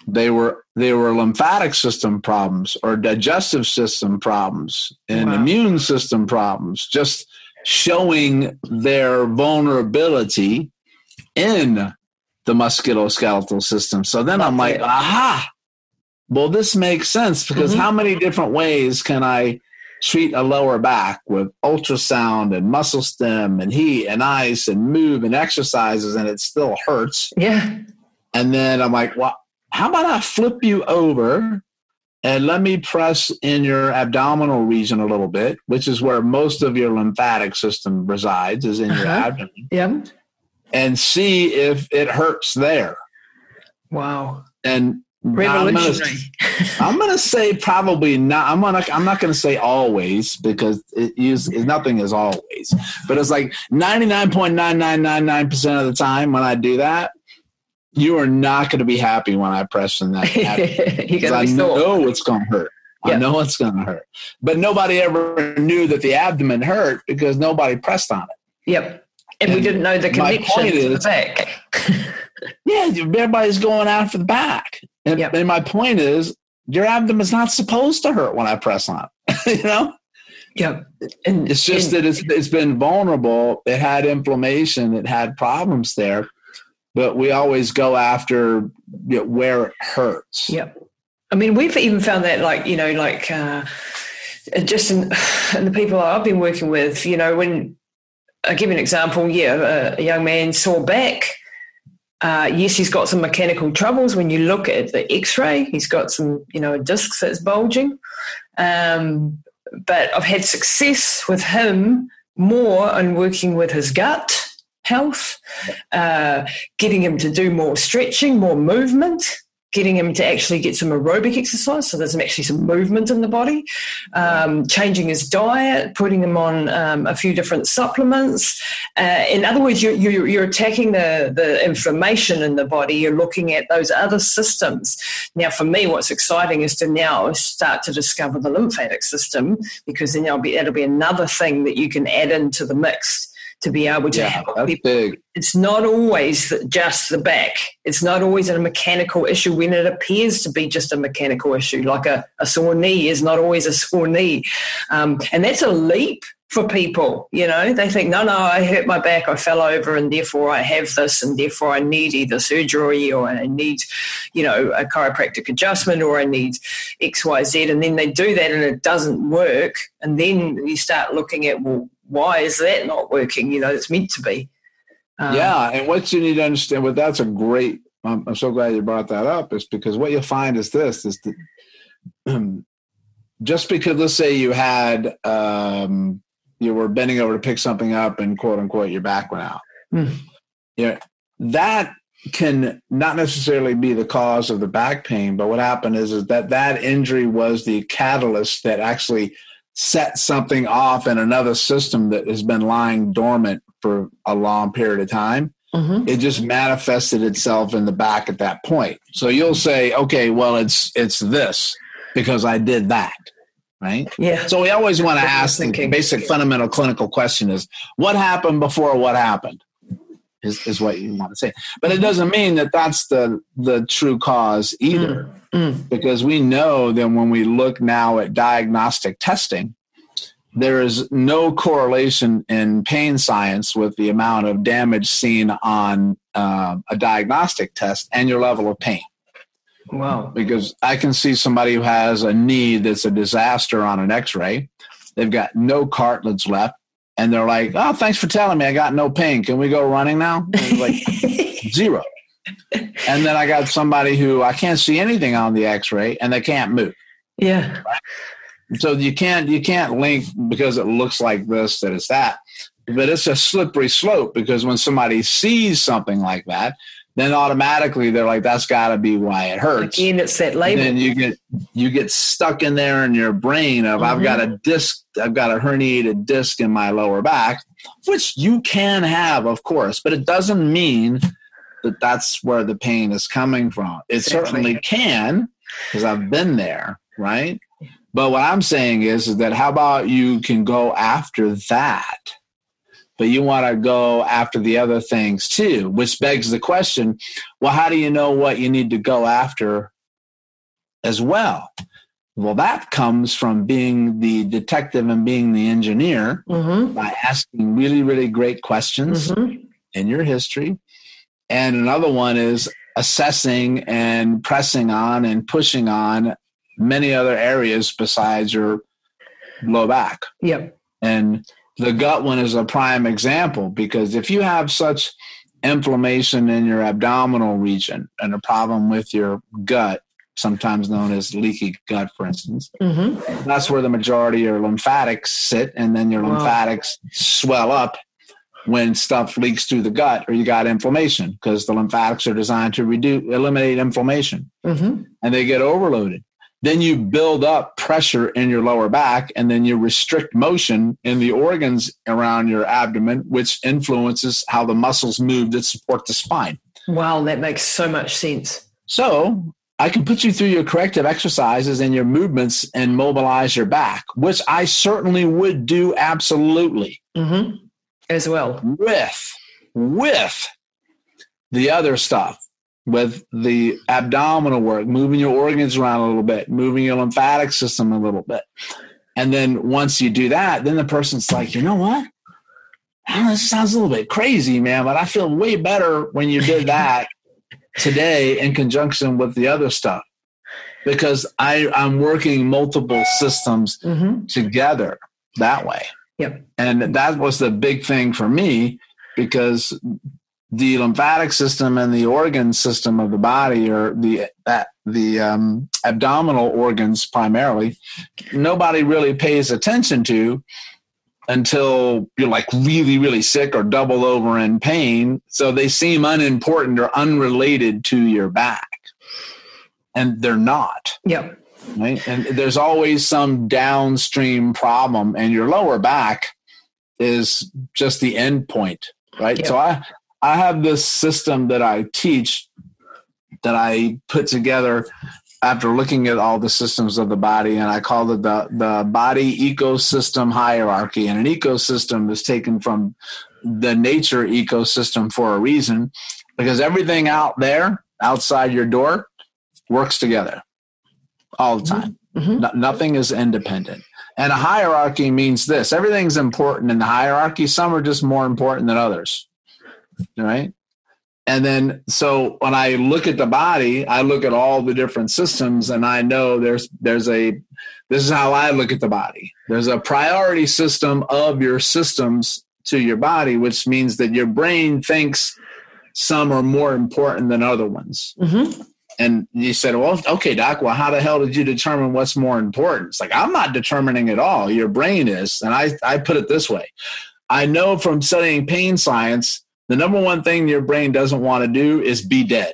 They were they were lymphatic system problems or digestive system problems and wow. immune system problems, just showing their vulnerability in the musculoskeletal system. So then I'm like, aha, well, this makes sense because mm-hmm. how many different ways can I treat a lower back with ultrasound and muscle stim and heat and ice and move and exercises and it still hurts? Yeah. And then I'm like, well, how about I flip you over and let me press in your abdominal region a little bit, which is where most of your lymphatic system resides, is in uh-huh. your abdomen. Yeah. And see if it hurts there. Wow. And revolutionary. I'm gonna say probably not. I'm gonna I'm not gonna say always because it is nothing is always, but it's like 99.9999 percent of the time when I do that, you are not going to be happy when I press in that. You're I know it's going to hurt. Yep. I know it's going to hurt. But nobody ever knew that the abdomen hurt because nobody pressed on it. Yep. And, and we didn't know the connection to the back. yeah, everybody's going after the back. And, yep. and my point is, your abdomen is not supposed to hurt when I press on you know? Yeah. And it's just and, that it's, it's been vulnerable. It had inflammation. It had problems there but we always go after you know, where it hurts. Yep. I mean, we've even found that, like, you know, like uh, just in, in, the people I've been working with, you know, when I give you an example, yeah, a, a young man sore back. Uh, yes, he's got some mechanical troubles. When you look at the X-ray, he's got some, you know, discs that's bulging. Um, but I've had success with him more on working with his gut health, uh, getting him to do more stretching, more movement, getting him to actually get some aerobic exercise, so there's actually some movement in the body, um, changing his diet, putting him on um, a few different supplements. Uh, in other words, you're, you're, you're, attacking the, the inflammation in the body, you're looking at those other systems. Now, for me, what's exciting is to now start to discover the lymphatic system because then that'll be, that'll be another thing that you can add into the mix to be able to yeah, help people. Big. It's not always just the back. It's not always a mechanical issue when it appears to be just a mechanical issue, like a, a sore knee is not always a sore knee. Um, and that's a leap for people. You know, they think, no, no, I hurt my back, I fell over, and therefore I have this, and therefore I need either surgery or I need, you know, a chiropractic adjustment or I need X, Y, Z. And then they do that and it doesn't work. And then you start looking at, well, why is that not working? You know, it's meant to be. Um, yeah, and what you need to understand, well, that's a great. I'm, I'm, so glad you brought that up. Is because what you'll find is this: is that um, just because let's say you had um, you were bending over to pick something up and quote unquote your back went out. Mm. Yeah, that can not necessarily be the cause of the back pain, but what happened is is that that injury was the catalyst that actually set something off in another system that has been lying dormant for a long period of time. Mm-hmm. It just manifested itself in the back at that point. So you'll say, okay, well, it's it's this because I did that, right? Yeah. So we always want to ask the basic fundamental clinical question: is what happened before what happened? Is, is what you want to say, but it doesn't mean that that's the the true cause either. Mm. Mm. Because we know that when we look now at diagnostic testing, there is no correlation in pain science with the amount of damage seen on uh, a diagnostic test and your level of pain. Wow. Because I can see somebody who has a knee that's a disaster on an x ray, they've got no cartilage left, and they're like, oh, thanks for telling me I got no pain. Can we go running now? like, zero and then I got somebody who I can't see anything on the X-ray, and they can't move. Yeah. So you can't you can't link because it looks like this that it's that, but it's a slippery slope because when somebody sees something like that, then automatically they're like, "That's got to be why it hurts." Again, it's that label. And then you get you get stuck in there in your brain of, mm-hmm. "I've got a mm-hmm. disc, I've got a herniated disc in my lower back," which you can have, of course, but it doesn't mean that that's where the pain is coming from. It certainly can, because I've been there, right? But what I'm saying is, is that how about you can go after that, but you want to go after the other things too, which begs the question well, how do you know what you need to go after as well? Well, that comes from being the detective and being the engineer Mm-hmm. by asking really, really great questions Mm-hmm. in your history. And another one is assessing and pressing on and pushing on many other areas besides your low back. Yep. And the gut one is a prime example because if you have such inflammation in your abdominal region and a problem with your gut, sometimes known as leaky gut, for instance, Mm-hmm. that's where the majority of your lymphatics sit, and then your Wow. lymphatics swell up when stuff leaks through the gut or you got inflammation because the lymphatics are designed to reduce eliminate inflammation Mm-hmm. and they get overloaded then you build up pressure in your lower back and then you restrict motion in the organs around your abdomen which influences how the muscles move that support the spine Wow, that makes so much sense. so I can put you through your corrective exercises and your movements and mobilize your back, which I certainly would do absolutely Mm-hmm. As well. with with the other stuff, with the abdominal work, moving your organs around a little bit, moving your lymphatic system a little bit. And then once you do that, then the person's like, you know what? Know, this sounds a little bit crazy, man, but I feel way better when you did that today in conjunction with the other stuff. Because I, I'm working multiple systems Mm-hmm. together that way. Yep. And that was the big thing for me because the lymphatic system and the organ system of the body or the that the um, abdominal organs primarily nobody really pays attention to until you're like really really sick or double over in pain so they seem unimportant or unrelated to your back and they're not Yep. right? And there's always some downstream problem, and your lower back is just the end point, right? Yeah. So I I have this system that I teach that I put together after looking at all the systems of the body, and I call it the the body ecosystem hierarchy. And an ecosystem is taken from the nature ecosystem for a reason, because everything out there outside your door works together all the time. Mhm. No- nothing is independent. And a hierarchy means this everything's important in the hierarchy. Some are just more important than others. Right? And then, so when I look at the body, I look at all the different systems and I know there's, there's a, this is how I look at the body. There's a priority system of your systems to your body, which means that your brain thinks some are more important than other ones. Mm-hmm. And you said, well, okay, doc, well, how the hell did you determine what's more important? It's like, I'm not determining at all. Your brain is. And I, I put it this way I know from studying pain science, the number one thing your brain doesn't want to do is be dead.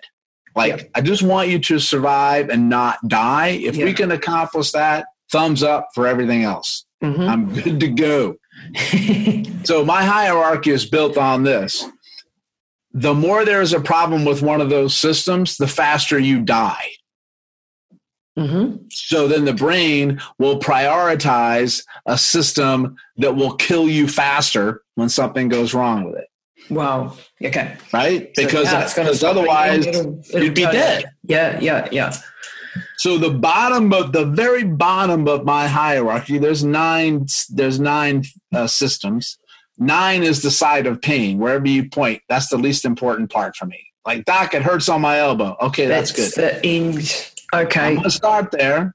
Like, Yep. I just want you to survive and not die. If we can accomplish that, thumbs up for everything else. Mm-hmm. I'm good to go. So my hierarchy is built on this. The more there's a problem with one of those systems, the faster you die. mm-hmm. So then the brain will prioritize a system that will kill you faster when something goes wrong with it, Wow. Okay. right? So, Because, yeah, it's gonna because stop it. otherwise It'll- it'll you'd be dead. Yeah. Yeah. Yeah. So the bottom of the very bottom of my hierarchy, there's nine. There's nine uh, systems. Nine is the side of pain. Wherever you point, that's the least important part for me. Like doc, it hurts on my elbow. Okay, that's, good. the end. Okay. I'm gonna start there,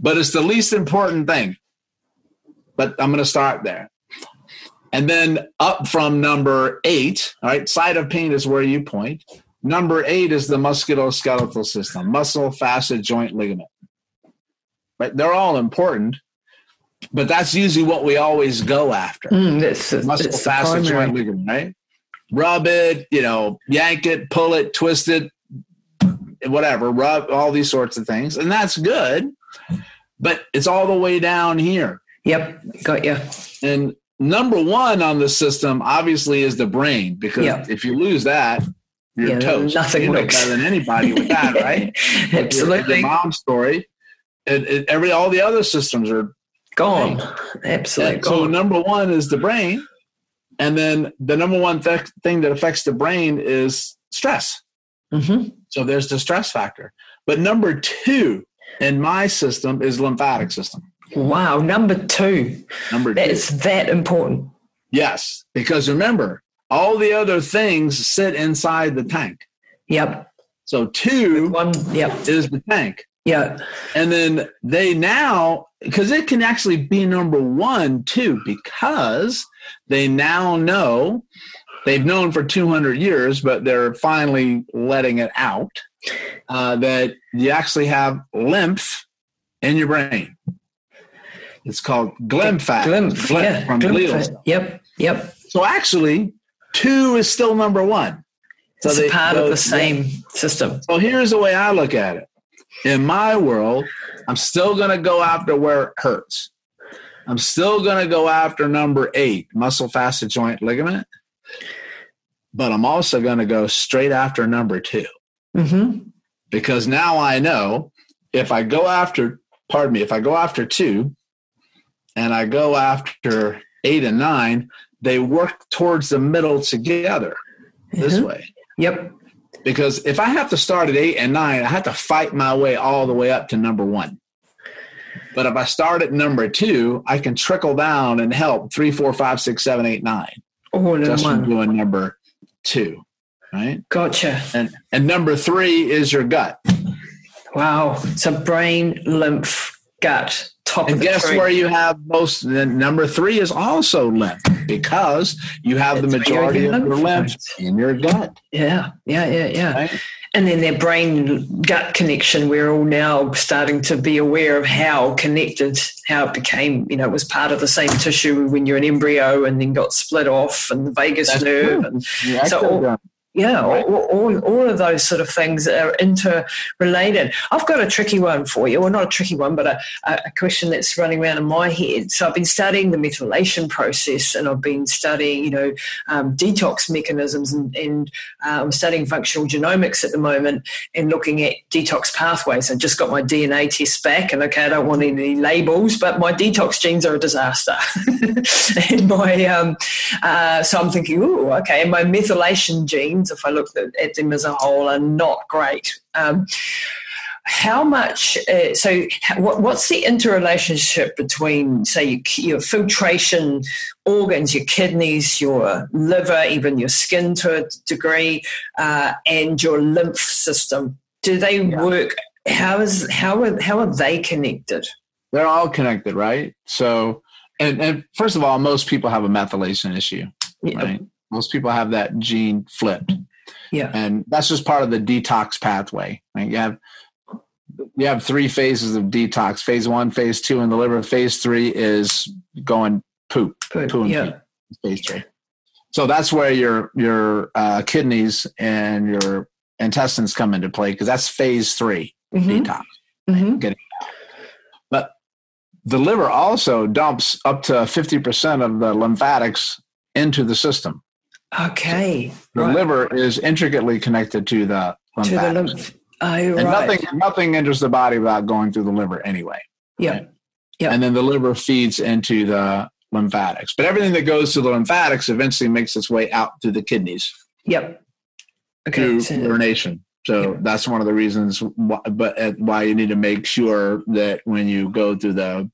but it's the least important thing. But I'm gonna start there. And then up from number eight, all right, side of pain is where you point. Number eight is the musculoskeletal system, muscle, facet, joint, ligament. Right? They're all important, but that's usually what we always go after Mm, that's, that's, muscle the facet joint ligament, right? Rub it, you know, yank it, pull it, twist it, whatever, rub all these sorts of things. And that's good, but it's all the way down here. Yep. Got you. And number one on the system obviously is the brain, because Yeah. if you lose that, you're Yeah, toast. nothing you works. better than anybody with that, right? Absolutely. Your mom's story. it, it, every all the other systems are gone. Absolutely and So number one is the brain, and then the number one th- thing that affects the brain is stress. Mm-hmm. So there's the stress factor. But number two in my system is lymphatic system. Wow, number two. Number that two. is that important. Yes, because remember, all the other things sit inside the tank. Yep. So two one yep. is the tank. Yeah. And then they now, because it can actually be number one too, because they now know they've known for 200 years, but they're finally letting it out uh, that you actually have lymph in your brain. It's called glymphat. Glymph, yeah. from glymph. Yep, yep. So actually, two is still number one. So it's they, part so, of the same system. So here's the way I look at it. In my world, I'm still going to go after where it hurts. I'm still going to go after number eight, muscle facet joint ligament. But I'm also going to go straight after number 2 mm-hmm. Because now I know if I go after, pardon me, if I go after two and I go after eight and nine, they work towards the middle together mm-hmm. this way. Yep. Because if I have to start at eight and nine, I have to fight my way all the way up to number one. But if I start at number two, I can trickle down and help three, four, five, six, seven, eight, nine. In just one. from doing number two. Right? Gotcha. And and number three is your gut. Wow. So brain, lymph, gut. Top and guess where you have most number three is also lymph because you have the majority of your lymph in your gut. Yeah, yeah, yeah, yeah. Right? And then their brain gut connection, we're all now starting to be aware of how connected, how it became, you know, it was part of the same tissue when you're an embryo and then got split off and the vagus That's nerve. And so all, yeah, all, all, all, of those sort of things are interrelated. I've got a tricky one for you, or not a tricky one, but a, a, question that's running around in my head. So I've been studying the methylation process, and I've been studying, you know, um, detox mechanisms, and, and uh, I'm studying functional genomics at the moment and looking at detox pathways. I just got my DNA test back, and okay, I don't want any labels, but my detox genes are a disaster. and my, um, uh, so I'm thinking, oh, okay, and my methylation gene if I look at them as a whole, are not great. Um, how much uh, so what, what's the interrelationship between say your, your, filtration organs your kidneys your liver even your skin to a degree uh, and your lymph system do they yeah. work how is how are, how are they connected they're all connected right so and, and first of all most people have a methylation issue yeah. right most people have that gene flipped. Yeah. And that's just part of the detox pathway. Right? You have you have three phases of detox. Phase one, phase two in the liver. Phase three is going poop. Poop, poo and yeah. Phase three. So that's where your your uh, kidneys and your intestines come into play because that's phase 3 mm-hmm. detox. Mm-hmm. Getting but the liver also dumps up to 50% of the lymphatics into the system. Okay. The right. liver is intricately connected to the lymphatics. To the lymph. Oh, and right. nothing nothing enters the body without going through the liver anyway. Yeah. Right? Yeah. And then the liver feeds into the lymphatics. But everything that goes to the lymphatics eventually makes its way out through the kidneys. Yep. Okay. Through so, urination. So that's one of the reasons why, but uh, why you need to make sure that when you go through the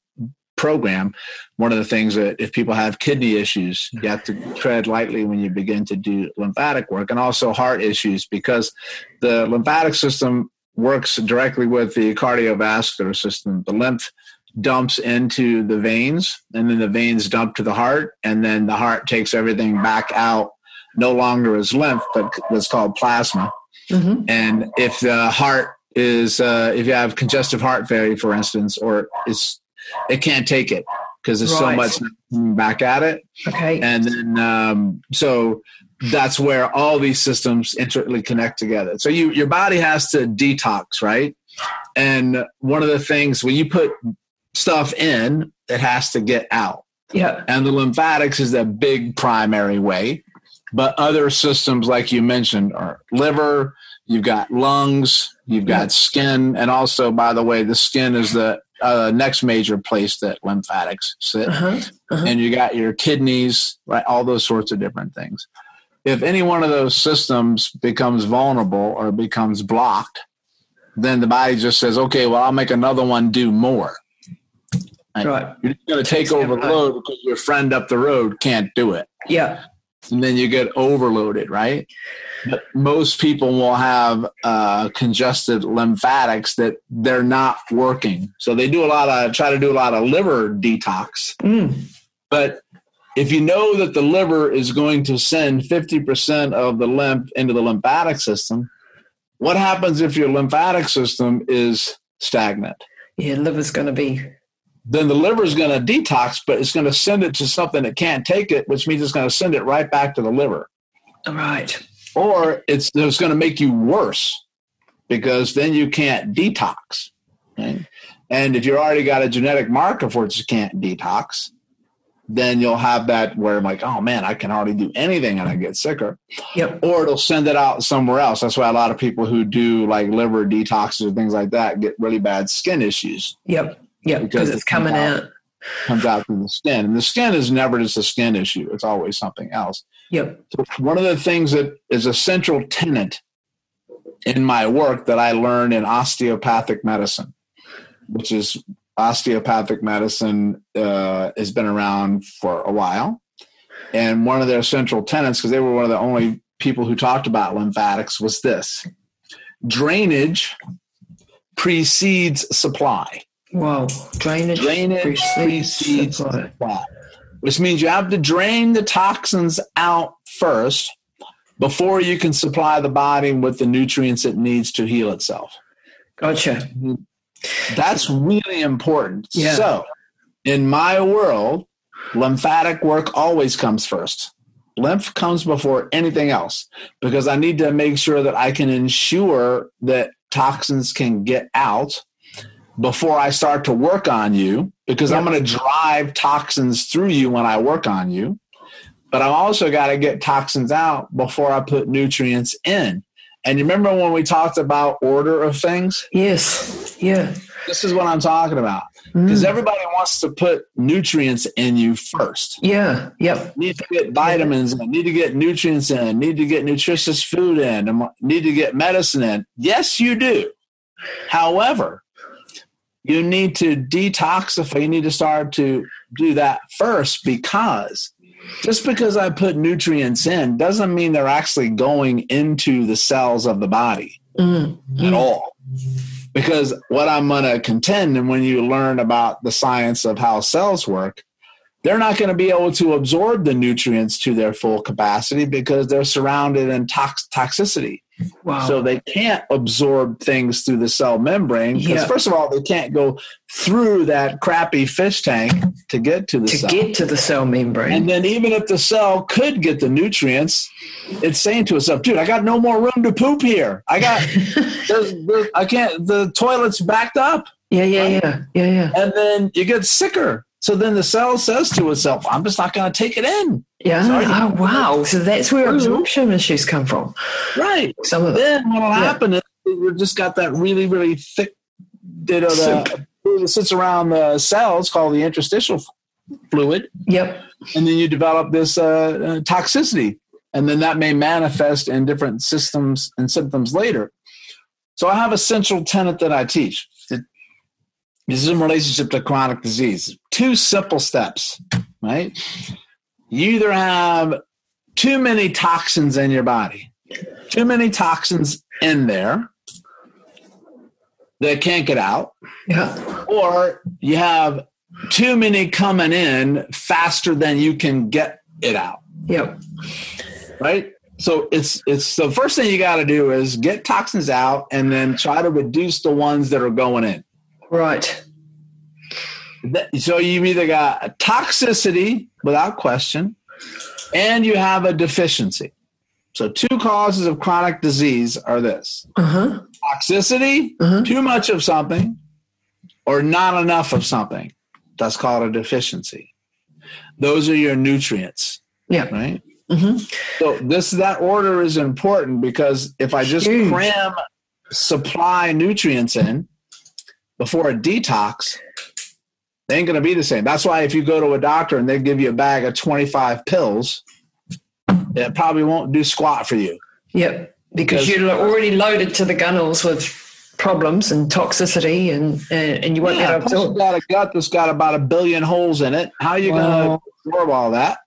program, one of the things that if people have kidney issues, you have to tread lightly when you begin to do lymphatic work and also heart issues because the lymphatic system works directly with the cardiovascular system. The lymph dumps into the veins and then the veins dump to the heart and then the heart takes everything back out no longer as lymph but what's called plasma mm-hmm. and if the heart is uh, if you have congestive heart failure for instance or it's it can't take it because there's right. so much back at it. Okay. And then um, so that's where all these systems intricately connect together. So you your body has to detox, right? And one of the things when you put stuff in, it has to get out. Yeah. And the lymphatics is the big primary way. But other systems, like you mentioned, are liver, you've got lungs, you've got skin, and also, by the way, the skin is the uh, next major place that lymphatics sit. Uh-huh. Uh-huh. And you got your kidneys, right? All those sorts of different things. If any one of those systems becomes vulnerable or becomes blocked, then the body just says, okay, well, I'll make another one do more. Right. You're just going to take over the load because your friend up the road can't do it. Yeah. And then you get overloaded, right? But most people will have uh, congested lymphatics that they're not working. So they do a lot of, try to do a lot of liver detox. Mm. But if you know that the liver is going to send 50% of the lymph into the lymphatic system, what happens if your lymphatic system is stagnant? Yeah, liver's going to be. Then the liver is going to detox, but it's going to send it to something that can't take it, which means it's going to send it right back to the liver. Right. Or it's, it's going to make you worse because then you can't detox. right? And if you've already got a genetic marker for it, you can't detox, then you'll have that where I'm like, oh man, I can hardly do anything and I get sicker. Yep. Or it'll send it out somewhere else. That's why a lot of people who do like liver detoxes or things like that get really bad skin issues. Yep. Yep. Because Because it it's coming out. out. comes out through the skin. And the skin is never just a skin issue, it's always something else. Yep. So one of the things that is a central tenet in my work that I learned in osteopathic medicine, which is osteopathic medicine uh, has been around for a while. And one of their central tenets, because they were one of the only people who talked about lymphatics, was this drainage precedes supply. Wow. Drainage. Drainage precedes precedes supply. supply, which means you have to drain the toxins out first before you can supply the body with the nutrients it needs to heal itself. Gotcha. That's really important. Yeah. So, in my world, lymphatic work always comes first. Lymph comes before anything else because I need to make sure that I can ensure that toxins can get out before I start to work on you because I'm going to drive toxins through you when I work on you. But I've also got to get toxins out before I put nutrients in. And you remember when we talked about order of things? Yes. Yeah. This is what I'm talking about. Mm. Because everybody wants to put nutrients in you first. Yeah. Yep. Need to get vitamins in, need to get nutrients in, need to get nutritious food in, need to get medicine in. Yes, you do. However, you need to detoxify, you need to start to do that first because just because I put nutrients in doesn't mean they're actually going into the cells of the body Mm. at all. Because what I'm going to contend, and when you learn about the science of how cells work, they're not going to be able to absorb the nutrients to their full capacity because they're surrounded in tox- toxicity. Wow. So they can't absorb things through the cell membrane. Because, Yeah. first of all, they can't go through that crappy fish tank to get to the to cell. get to the cell membrane. And then even if the cell could get the nutrients, it's saying to itself, dude, I got no more room to poop here. I got, there's, there's, I can't, the toilet's backed up. yeah. Yeah. Yeah. Yeah. Yeah. And then you get sicker. So then the cell says to itself, I'm just not going to take it in. Yeah. Oh, wow. So that's where absorption issues come from. Right. Some of. Then what'll Yeah. happen is you've just got that really, really thick, you know, the, that sits around the cells called the interstitial fluid. Yep. and then you develop this uh, uh, toxicity and then that may manifest in different systems and symptoms later so i have a central tenet that i teach this is in relationship to chronic disease two simple steps right you either have too many toxins in your body too many toxins in there that can't get out Yeah. or you have too many coming in faster than you can get it out Yep. right so it's it's the first thing you got to do is get toxins out and then try to reduce the ones that are going in Right. So you've either got a toxicity without question and you have a deficiency so two causes of chronic disease are this Uh huh. toxicity Uh-huh. too much of something or not enough of something that's called a deficiency those are your nutrients Yeah. right Mm-hmm. So this that order is important because if I just Huge. cram supply nutrients in before a detox, they ain't gonna be the same. That's why if you go to a doctor and they give you a bag of 25 pills, it probably won't do squat for you. Yep. Because, Because- you're already loaded to the gunnels with problems and toxicity, and and, and you won't Yeah, to you got a gut that's got about a billion holes in it. How are you gonna absorb all that?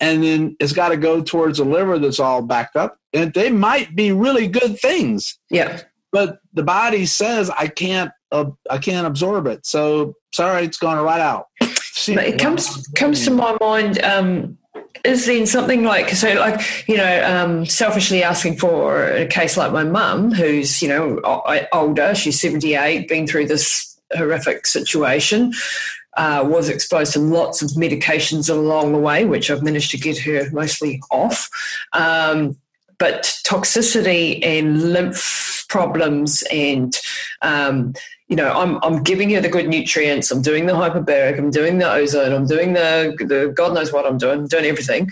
And then it's got to go towards a liver that's all backed up. And they might be really good things. Yeah. but the body says I can't uh, I can't absorb it. So sorry, it's going right out. But it comes comes to my mind. Um, is then something like so like you know um, selfishly asking for a case like my mum who's you know older she's 78 been through this horrific situation uh, was exposed to lots of medications along the way which i've managed to get her mostly off um, but toxicity and lymph problems and um, you know I'm, I'm giving her the good nutrients i'm doing the hyperbaric i'm doing the ozone i'm doing the, the god knows what i'm doing I'm doing everything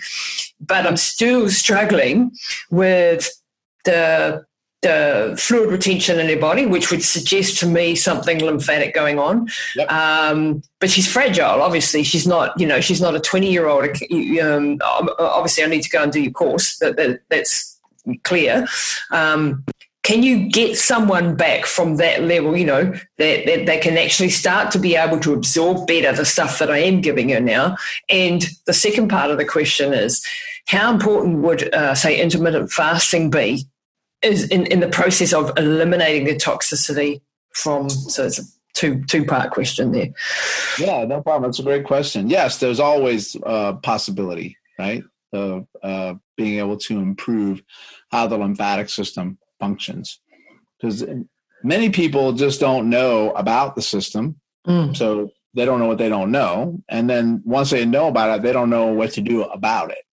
but i'm still struggling with the the fluid retention in her body, which would suggest to me something lymphatic going on. Yep. Um, but she's fragile. Obviously, she's not. You know, she's not a twenty-year-old. Um, obviously, I need to go and do your course. That, that that's clear. Um, can you get someone back from that level? You know, that, that they can actually start to be able to absorb better the stuff that I am giving her now. And the second part of the question is, how important would uh, say intermittent fasting be is in, in the process of eliminating the toxicity from so it's a two two part question there yeah, no problem. That's a great question. Yes, there's always a possibility, right, of uh, being able to improve how the lymphatic system functions, because many people just don't know about the system, mm. so they don't know what they don't know, and then once they know about it, they don't know what to do about it.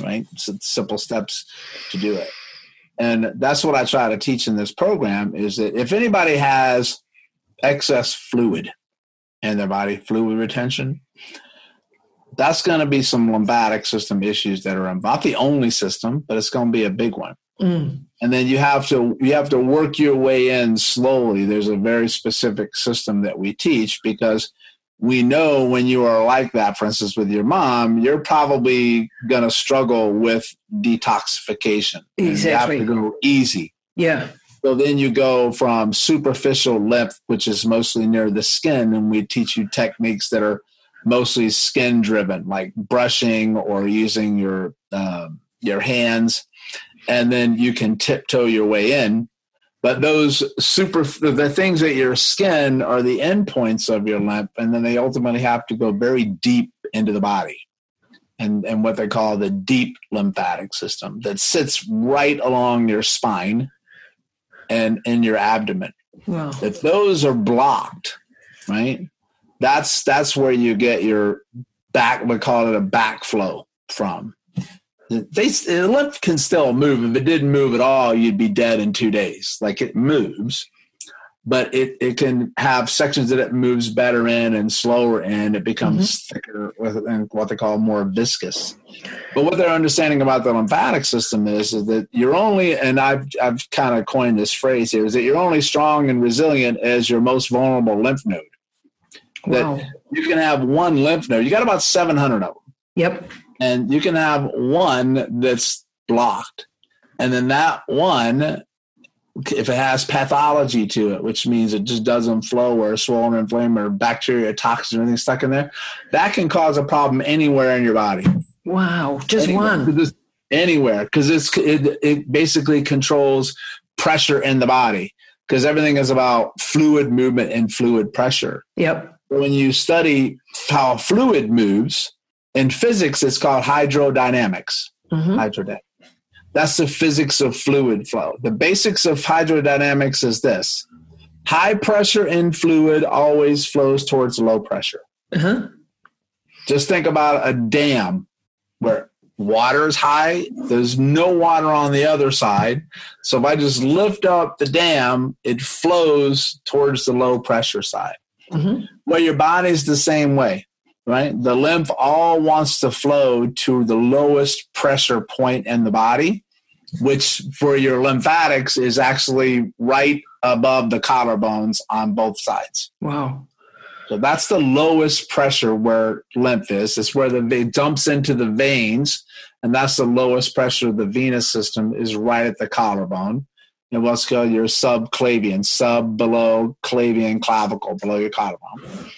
Right, so simple steps to do it. and that's what i try to teach in this program is that if anybody has excess fluid in their body fluid retention that's going to be some lymphatic system issues that are not the only system but it's going to be a big one Mm. and then you have to you have to work your way in slowly. There's a very specific system that we teach because we know when you are like that for instance with your mom you're probably going to struggle with detoxification. And Exactly. you have to go easy. Yeah. So then you go from superficial lymph which is mostly near the skin and we teach you techniques that are mostly skin driven like brushing or using your um, your hands and then you can tiptoe your way in. But those super the things that your skin are the endpoints of your lymph, and then they ultimately have to go very deep into the body, and and what they call the deep lymphatic system that sits right along your spine and in your abdomen. wow If those are blocked, right, that's that's where you get your back. We call it a backflow from they the lymph can still move. If it didn't move at all, you'd be dead in two days. Like it moves, but it, it can have sections that it moves better in and slower in. It becomes mm-hmm. thicker with and what they call more viscous. But what they're understanding about the lymphatic system is, is that you're only, and I've I've kind of coined this phrase here, is that you're only strong and resilient as your most vulnerable lymph node. That wow you can have one lymph node. You got about 700 of them yep and you can have one that's blocked. And then that one if it has pathology to it which means it just doesn't flow or swollen or inflamed or bacteria toxins or anything stuck in there that can cause a problem anywhere in your body. Wow just Anywhere. one. Just anywhere because it's it, it basically controls pressure in the body because everything is about fluid movement and fluid pressure. Yep. When you study how fluid moves in physics it's called hydrodynamics hmm hydrodynamics that's the physics of fluid flow. The basics of hydrodynamics is this. High pressure in fluid always flows towards low pressure. Uh-huh. just think about a dam where water is high there's no water on the other side. So if i just lift up the dam it flows towards the low pressure side. Hmm well, your body's the same way. Right? The lymph all wants to flow to the lowest pressure point in the body, which for your lymphatics is actually right above the collarbones on both sides. Wow. So that's the lowest pressure where lymph is. It's where the it dumps into the veins, and that's the lowest pressure of the venous system is right at the collarbone. And what's called your subclavian, sub below clavian clavicle, below your collarbone.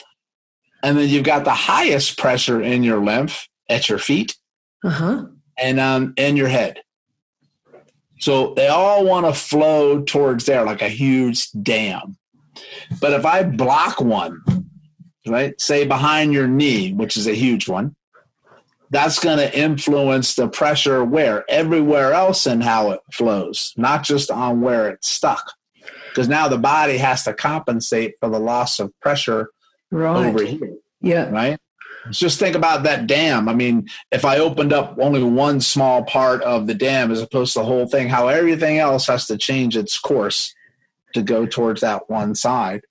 And then you've got the highest pressure in your lymph at your feet Uh-huh. and um, in your head. So they all want to flow towards there like a huge dam. But if I block one, right, say behind your knee, which is a huge one, that's going to influence the pressure where? Everywhere else and how it flows, not just on where it's stuck. Because now the body has to compensate for the loss of pressure Right. over here Yeah. right? Just think about that dam. I mean, if I opened up only one small part of the dam as opposed to the whole thing, how everything else has to change its course to go towards that one side.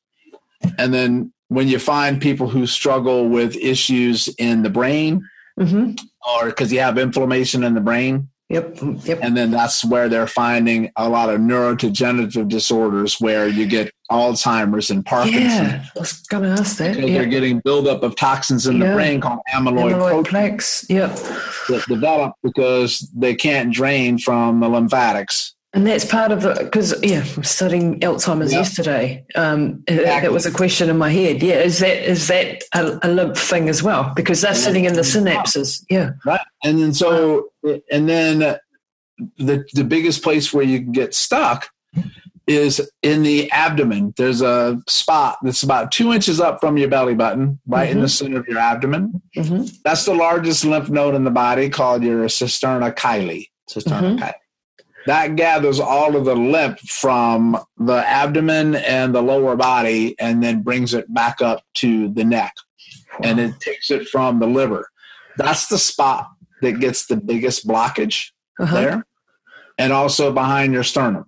And then when you find people who struggle with issues in the brain Mm-hmm. or because you have inflammation in the brain, Yep. Yep. and then that's where they're finding a lot of neurodegenerative disorders where you get Alzheimer's and Parkinson's. Yeah. I was going to ask that. Because they're getting buildup of toxins in the brain called amyloid, Amyloid plaques. Yep. that develop because they can't drain from the lymphatics. And that's part of the because yeah, I'm studying Alzheimer's Yeah. yesterday. Um, Exactly. that was a question in my head. Yeah, is that is that a, a lymph thing as well? Because they're sitting in the synapses. Yeah. Right. And then so and then the the biggest place where you can get stuck is in the abdomen. There's a spot that's about two inches up from your belly button, right in the center of your abdomen. hmm That's the largest lymph node in the body called your cisterna chyli. Cisterna Mhm. chyli. That gathers all of the lymph from the abdomen and the lower body and then brings it back up to the neck. And it takes it from the liver. That's the spot that gets the biggest blockage Uh-huh. there. And also behind your sternum,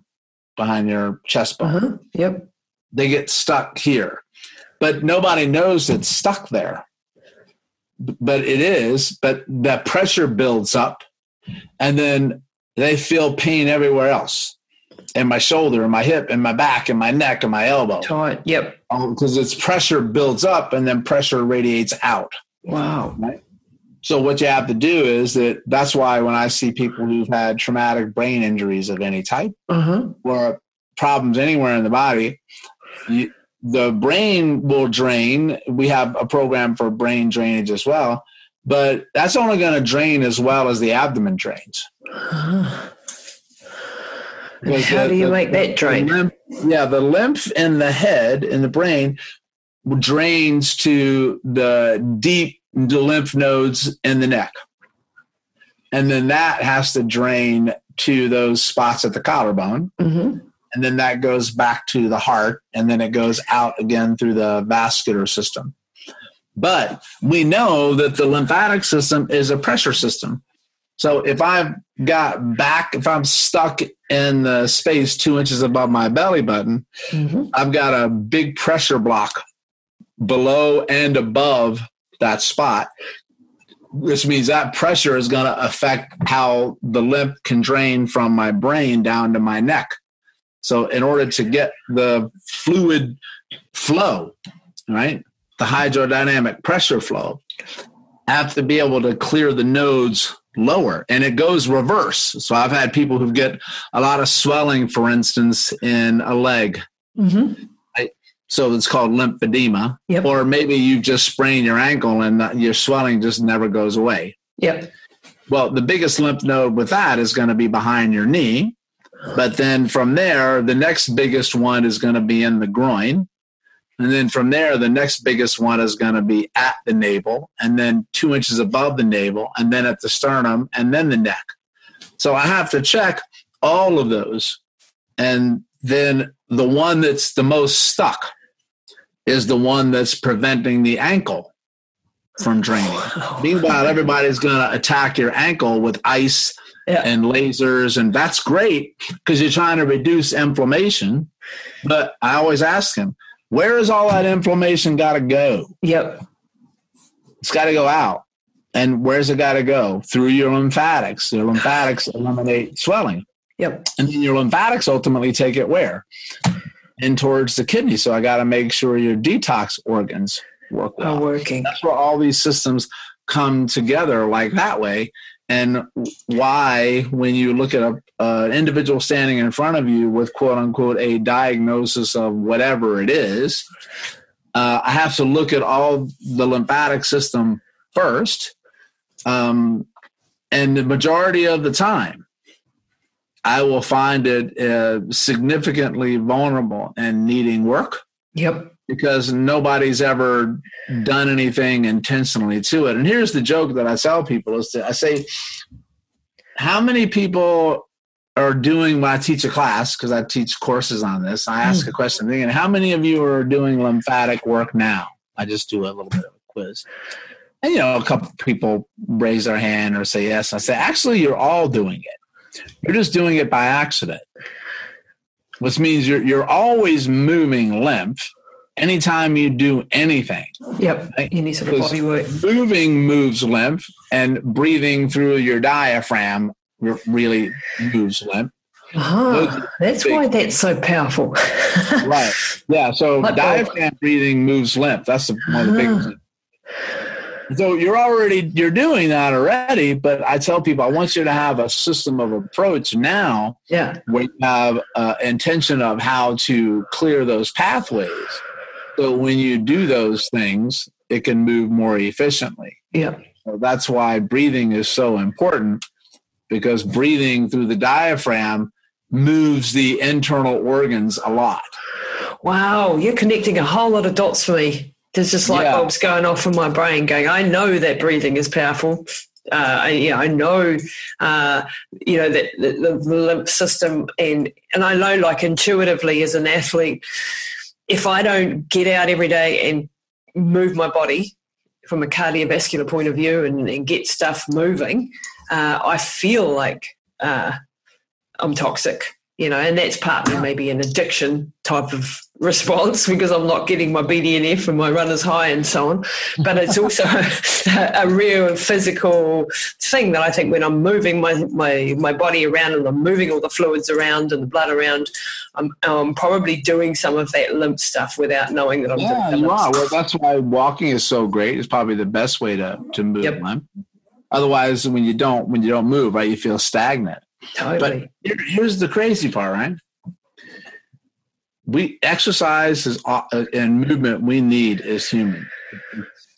behind your chest bone Uh-huh. Yep. they get stuck here but nobody knows it's stuck there but it is but that pressure builds up and then they feel pain everywhere else in my shoulder in my hip in my back in my neck and my elbow Tight. Yep. because its pressure builds up and then pressure radiates out Wow. So what you have to do is that that's why when i see people who've had traumatic brain injuries of any type Uh-huh. or problems anywhere in the body, you, the brain will drain. We have a program for brain drainage as well, but that's only going to drain as well as the abdomen drains. Uh-huh. How the- do you the- make that the drain? lymph- yeah, the lymph in the head, in the brain, drains to the deep the lymph nodes in the neck. And then that has to drain to those spots at the collarbone. hmm and then that goes back to the heart and then it goes out again through the vascular system but we know that the lymphatic system is a pressure system so if i've got back if i'm stuck in the space two inches above my belly button hmm i've got a big pressure block below and above that spot which means that pressure is going to affect how the lymph can drain from my brain down to my neck so, in order to get the fluid flow, right, the hydrodynamic pressure flow, I have to be able to clear the nodes lower, and it goes reverse. So, I've had people who get a lot of swelling, for instance, in a leg. hmm So it's called lymphedema, Yep. or maybe you've just sprained your ankle and your swelling just never goes away. Yep. Well, the biggest lymph node with that is going to be behind your knee. But then from there, the next biggest one is going to be in the groin. And then from there, the next biggest one is going to be at the navel, and then two inches above the navel, and then at the sternum, and then the neck. So I have to check all of those. And then the one that's the most stuck is the one that's preventing the ankle from draining. Meanwhile, everybody's going to attack your ankle with ice Yeah. and lasers, and that's great because you're trying to reduce inflammation. But I always ask them, where is all that inflammation got to go? Yep. It's got to go out. And where's it got to go? Through your lymphatics. Your lymphatics eliminate swelling. Yep. And then your lymphatics ultimately take it where? In towards the kidney. So I got to make sure your detox organs work well. Are working. That's where all these systems come together like that way. And why, when you look at an individual standing in front of you with quote unquote a diagnosis of whatever it is, uh, I have to look at all the lymphatic system first. Um, and the majority of the time, I will find it uh, significantly vulnerable and needing work. Yep. Because nobody's ever done anything intentionally to it. And here's the joke that I tell people is that I say, how many people are doing when I teach a class, because I teach courses on this, I ask mm. a question thinking, how many of you are doing lymphatic work now? I just do a little bit of a quiz. And you know, a couple people raise their hand or say yes. I say, actually, you're all doing it. You're just doing it by accident, which means you're you're always moving lymph anytime you do anything. Yep, any sort of body work. Moving moves lymph, and breathing through your diaphragm really moves lymph. Ah, that's big. why that's so powerful. right. Yeah. So diaphragm breathing moves lymph. That's the, one of the big things. So you're already you're doing that already, but I tell people I want you to have a system of approach now. Yeah. Where you have uh, intention of how to clear those pathways. So when you do those things, it can move more efficiently. Yeah. So that's why breathing is so important because breathing through the diaphragm moves the internal organs a lot. Wow, you're connecting a whole lot of dots for me. There's just light yeah. bulbs going off in my brain going, I know that breathing is powerful. Uh, I, yeah, I know, uh, you know, that the, the, lymph system and, and I know like intuitively as an athlete, if I don't get out every day and move my body from a cardiovascular point of view and, and get stuff moving, uh, I feel like uh, I'm toxic, you know, and that's partly maybe an addiction type of response because I'm not getting my BDNF and my runner's high and so on. But it's also a, a, real physical thing that I think when I'm moving my, my, my body around and I'm moving all the fluids around and the blood around, I'm, I'm probably doing some of that lymph stuff without knowing that I'm yeah, doing. Yeah, well, that's why walking is so great. It's probably the best way to, to move yep. lymph. Otherwise, when you don't when you don't move, right, you feel stagnant. Totally. But here's the crazy part, right? We exercise is uh, and movement we need as human.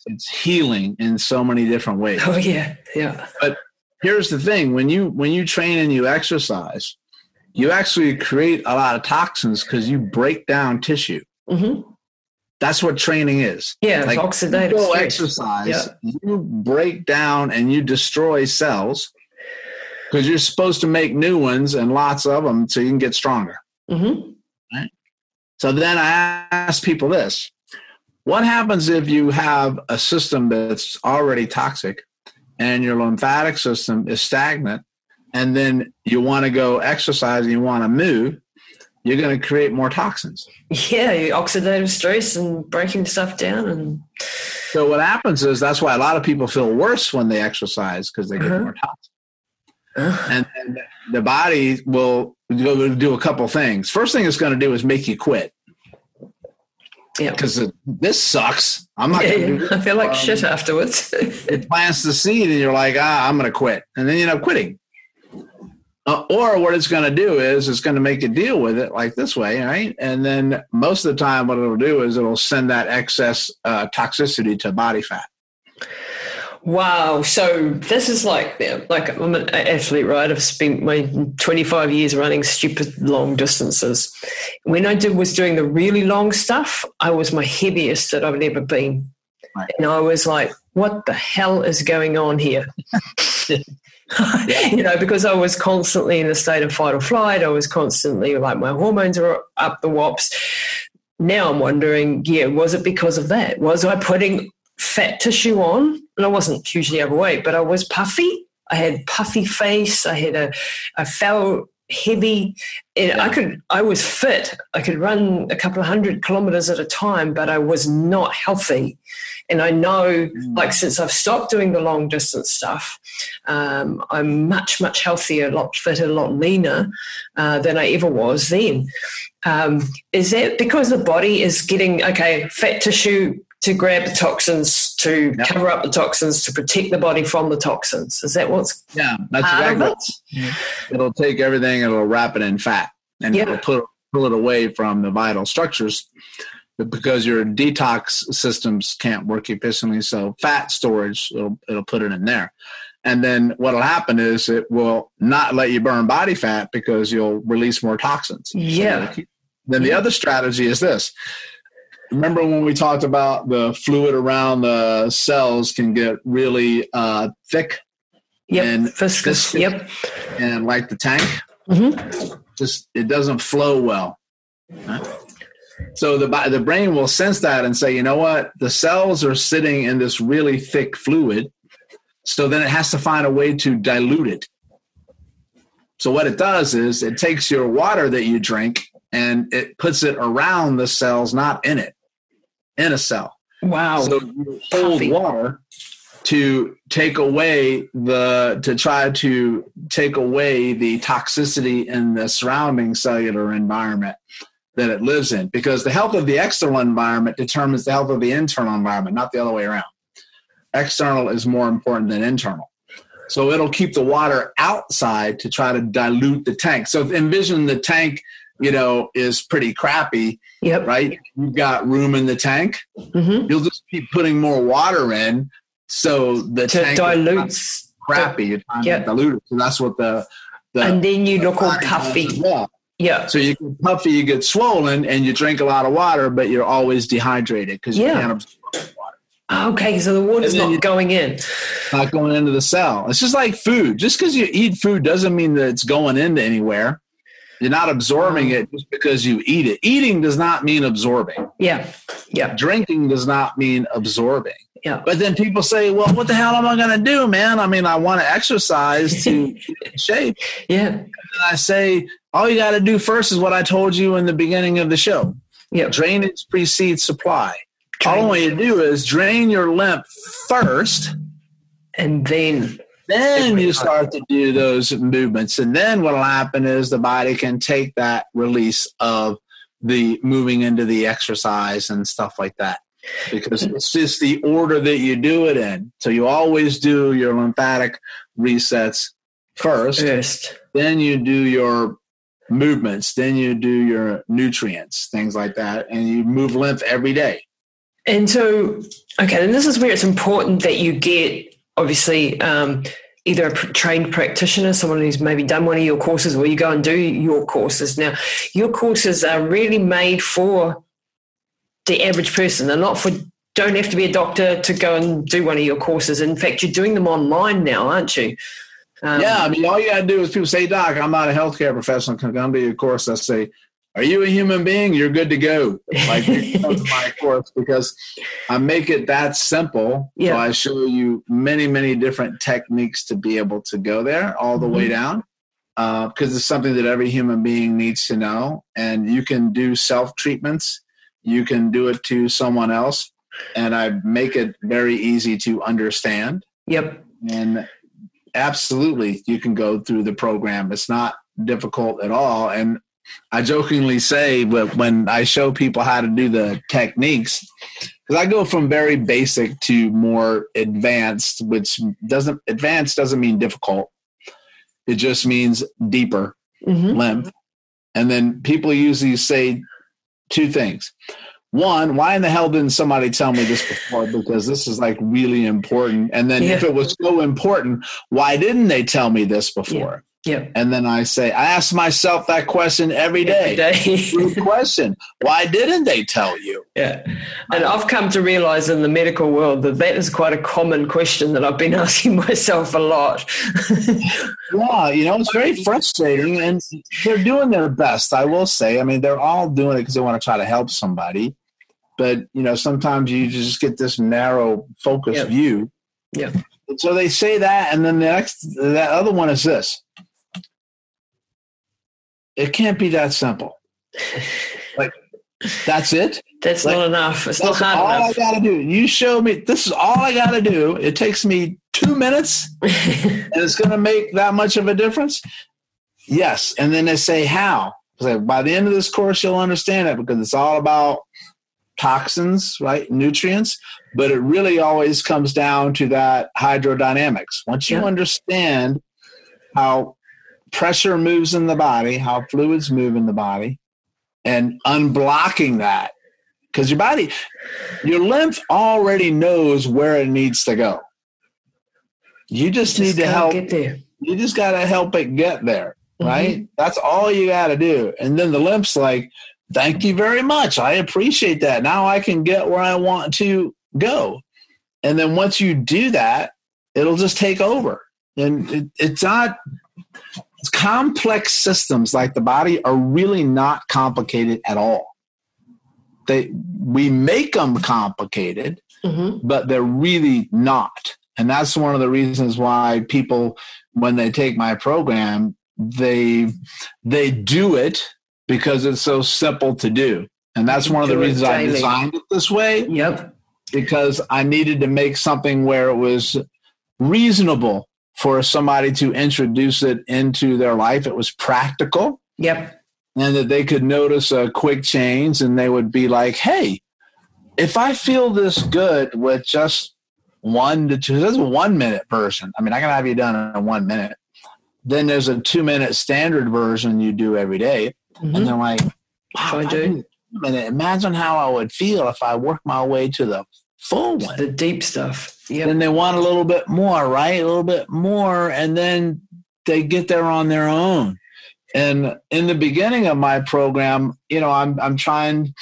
It's healing in so many different ways. Oh yeah, yeah. But here's the thing: when you when you train and you exercise, you actually create a lot of toxins because you break down tissue. Mm-hmm. That's what training is. Yeah, like oxidative. You go exercise, yeah. you break down and you destroy cells because you're supposed to make new ones and lots of them so you can get stronger. Mm-hmm. So then I ask people this what happens if you have a system that's already toxic and your lymphatic system is stagnant and then you want to go exercise and you want to move you're going to create more toxins yeah oxidative stress and breaking stuff down and so what happens is that's why a lot of people feel worse when they exercise because they get uh-huh. more toxins and, and the body will do a couple things. First thing it's going to do is make you quit. Yeah, because this sucks. I'm not. Yeah, yeah. I feel like um, shit afterwards. it plants the seed, and you're like, ah, I'm going to quit, and then you end up quitting. Uh, or what it's going to do is it's going to make you deal with it like this way, right? And then most of the time, what it'll do is it'll send that excess uh, toxicity to body fat. Wow. So this is like, like I'm an athlete, right? I've spent my 25 years running stupid long distances. When I did was doing the really long stuff, I was my heaviest that I've ever been. Right. And I was like, what the hell is going on here? you know, because I was constantly in a state of fight or flight. I was constantly like my hormones are up the wops. Now I'm wondering, yeah, was it because of that? Was I putting fat tissue on, and I wasn't hugely overweight, but I was puffy. I had puffy face. I had a, I felt heavy. And I could, I was fit. I could run a couple of hundred kilometers at a time, but I was not healthy. And I know, Mm. like, since I've stopped doing the long distance stuff, um, I'm much, much healthier, a lot fitter, a lot leaner uh, than I ever was then. Um, is that because the body is getting, okay, fat tissue to grab the toxins, to Yep. cover up the toxins, to protect the body from the toxins? Is that what's Yeah, that's part exactly. of it? It'll take everything it'll wrap it in fat, and Yeah. it'll put pull it away from the vital structures. But because your detox systems can't work efficiently, so fat storage it'll it'll put it in there. And then what'll happen is it will not let you burn body fat because you'll release more toxins. Yeah. Then the other strategy is this. Remember when we talked about the fluid around the cells can get really uh, thick Yep. And Viscous. Yep. and like the tank? Mhm. just it doesn't flow well. Right? So the the brain will sense that and say, you know what, the cells are sitting in this really thick fluid, so then it has to find a way to dilute it. So what it does is it takes your water that you drink and it puts it around the cells, not in it, in a cell. Wow. So you hold Coffee. water to take away the to try to take away the toxicity in the surrounding cellular environment that it lives in because the health of the external environment determines the health of the internal environment not the other way around external is more important than internal so it'll keep the water outside to try to dilute the tank so envision the tank you know is pretty crappy yep. right you've got room in the tank hmm you'll just keep putting more water in so the To tank dilute. is crappy you're trying Yeah. to dilute it so that's what the the And then you look all puffy. well. Yeah. so you get puffy you get swollen and you drink a lot of water but you're always dehydrated because you Yeah. can't absorb water Okay. So the water's not going in. Not going into the cell it's just like food just because you eat food doesn't mean that it's going into anywhere you're not absorbing um, it just because you eat it eating does not mean absorbing Yeah. Yeah. drinking does not mean absorbing Yeah. But then people say, well, what the hell am I going to do, man? I mean, I want to exercise to shape. Yeah. And I say, all you got to do first is what I told you in the beginning of the show Yeah. drainage precedes supply. All I want you to do is drain your lymph first, And then. Then you start to do those movements. And then what will happen is the body can take that release of the moving into the exercise and stuff like that. Because mm-hmm. it's just the order that you do it in. So you always do your lymphatic resets first, First. then you do your movements, then you do your nutrients, things like that, and you move lymph every day. And so, okay, and this is where it's important that you get obviously um, either a trained practitioner, someone who's maybe done one of your courses, or you go and do your courses. Now, your courses are really made for the average person. They're not for. Don't have to be a doctor to go and do one of your courses. In fact, you're doing them online now, aren't you? Um, yeah, I mean, all you got to do is people say, Doc, I'm not a healthcare professional. Can come to your course? I say, Are you a human being? You're good to go. Like, to my course because I make it that simple. Yeah. So I show you many, many different techniques to be able to go there all the way mm-hmm. down. Uh, because it's something that every human being needs to know. And you can do self treatments, you can do it to someone else. And I make it very easy to understand Yep. and absolutely you can go through the program it's not difficult at all and i jokingly say but when i show people how to do the techniques because i go from very basic to more advanced which doesn't advanced doesn't mean difficult. It just means deeper hmm lymph and then people usually say two things. One why in the hell didn't somebody tell me this before? Because this is like really important. And then if it was so important why didn't they tell me this before Yep. and then i say i ask myself that question every day, Every day. Good question why didn't they tell you Yeah. And I've come to realize in the medical world that that is quite a common question that I've been asking myself a lot. yeah you know it's very frustrating and they're doing their best i will say i mean they're all doing it because they want to try to help somebody but you know sometimes you just get this narrow focus Yeah. view Yeah. so they say that and then the next that other one is this it can't be that simple. like that's it. That's like, not enough. It's not all enough. I got to do. You show me. This is all I got to do. It takes me two minutes, and it's to make that much of a difference. Yes, and then they say how. Like by the end of this course, you'll understand it because it's all about toxins, right? Nutrients, but it really always comes down to that hydrodynamics. Once you yeah. understand how pressure moves in the body, how fluids move in the body, and unblocking that because your body, your lymph already knows where it needs to go. You just, just need to help. Get there. You just got to help it get there, mm-hmm. right? Mm-hmm. That's all you got to do. And then the lymph's like, thank you very much. I appreciate that. Now I can get where I want to go. And then once you do that, it'll just take over. And it, it's not complex systems like the body are really not complicated at all. They we make them complicated, mm-hmm. but they're really not. And that's one of the reasons why people when they take my program, they they do it because it's so simple to do. And that's one of the reasons I designed it this way. Yep. Because I needed to make something where it was reasonable for somebody to introduce it into their life. It was practical. Yep. And that they could notice a quick change and they would be like, hey, if I feel this good with just one to two, that's a one minute version. I mean, I can have you done in one minute. Then there's a two minute standard version you do every day. Mm-hmm. And they're like, wow, I do. minute. Imagine how I would feel if I worked my way to the full one. The deep stuff. Yep. Then they want a little bit more, right? A little bit more. And then they get there on their own. And in the beginning of my program, you know, I'm I'm trying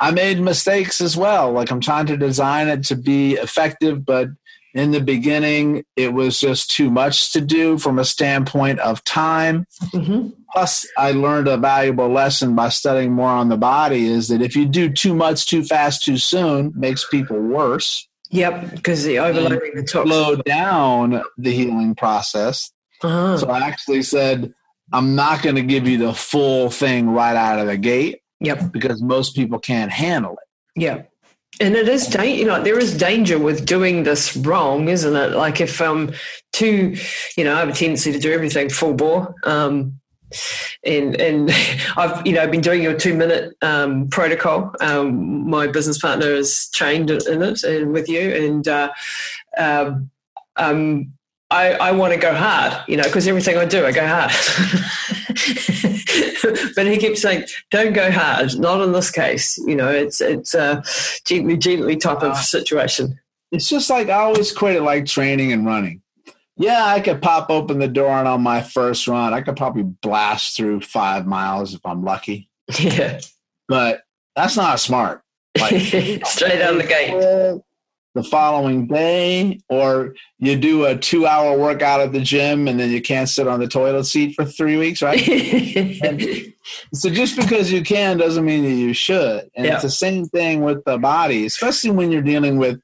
I made mistakes as well. Like I'm trying to design it to be effective, but in the beginning, it was just too much to do from a standpoint of time. Mm-hmm. Plus, I learned a valuable lesson by studying more on the body is that if you do too much too fast too soon, makes people worse. Yep, because the overloading the toxin. Slow down the healing process. Uh-huh. So I actually said, I'm not going to give you the full thing right out of the gate. Yep. Because most people can't handle it. Yep and it is you know there is danger with doing this wrong isn't it like if um too you know i have a tendency to do everything full bore um and and I've you know been doing your two minute um, protocol. Um, my business partner is trained in it and with you, and uh, um, um I, I want to go hard, you know, because everything I do, I go hard. but he keeps saying, "Don't go hard." Not in this case, you know. It's it's a gently, gently type of uh-huh. situation. It's just like I always equate it like training and running. Yeah, I could pop open the door and on my first run, I could probably blast through five miles if I'm lucky. Yeah, but that's not smart. Like straight out the gate the following day, or you do a two hour workout at the gym and then you can't sit on the toilet seat for three weeks, right? so just because you can doesn't mean that you should. And yeah. it's the same thing with the body, especially when you're dealing with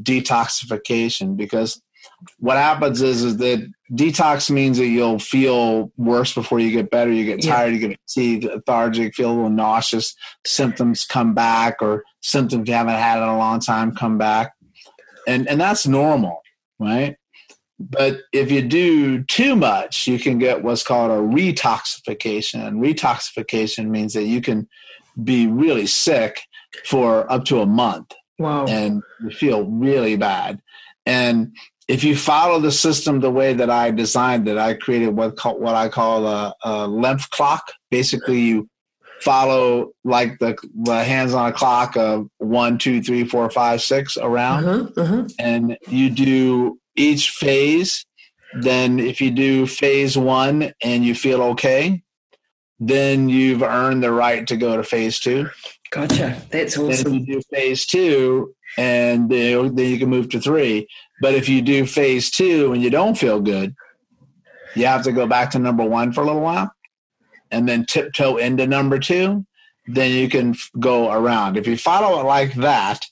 detoxification, because what happens is, is that detox means that you'll feel worse before you get better. You get tired, yeah. you get fatigued, lethargic, feel a little nauseous, symptoms come back, or symptoms you haven't had in a long time come back and and that's normal, right? But if you do too much, you can get what's called a retoxification. And retoxification means that you can be really sick for up to a month. Wow. And you feel really bad. And if you follow the system the way that I designed it, I created what call, what I call a, a lymph clock. Basically, you follow like the, the hands on a clock of one, two, three, four, five, six around, uh-huh, uh-huh. and you do each phase. Then, if you do phase one and you feel okay, then you've earned the right to go to phase two. Gotcha. That's awesome. Then if you do phase two, and then you can move to three. But if you do phase two and you don't feel good, you have to go back to number one for a little while and then tiptoe into number two, then you can go around. If you follow it like that,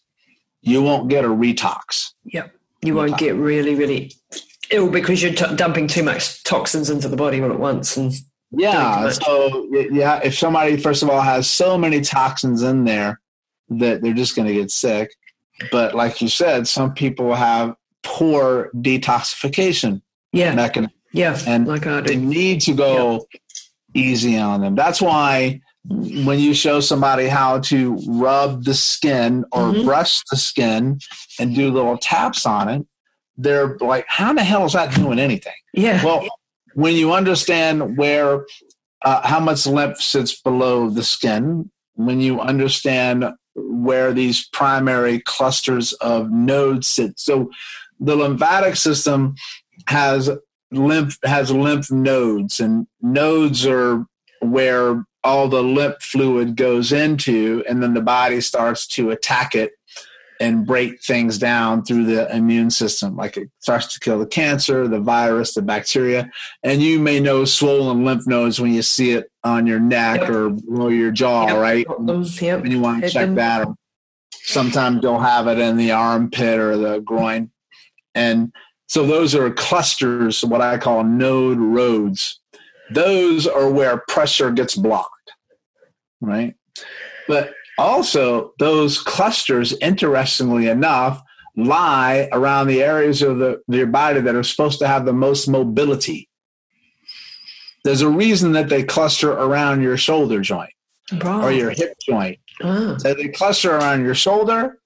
you won't get a retox. Yep. You won't get really, really ill because you're t- dumping too much toxins into the body all at once. And Yeah. So yeah, if somebody first of all has so many toxins in there that they're just going to get sick, but like you said, some people have poor detoxification yeah. mechanism, Yeah. and like I they need to go easy on them. That's why when you show somebody how to rub the skin or Mhm. brush the skin and do little taps on it, they're like, "How the hell is that doing anything?" Yeah. Well, when you understand where uh, how much lymph sits below the skin, when you understand where these primary clusters of nodes sit, so the lymphatic system has lymph has lymph nodes, and nodes are where all the lymph fluid goes into, and then the body starts to attack it and break things down through the immune system. Like it starts to kill the cancer, the virus, the bacteria. And you may know swollen lymph nodes when you see it on your neck Yep. or below your jaw, Yep. right? Yep. When you want to check them. that. Or sometimes you'll have it in the armpit or the groin. And so those are clusters, what I call node roads. Those are where pressure gets blocked, right? But also, those clusters, interestingly enough, lie around the areas of the, your body that are supposed to have the most mobility. There's a reason that they cluster around your shoulder joint Right. or your hip joint. Ah. So they cluster around your shoulder,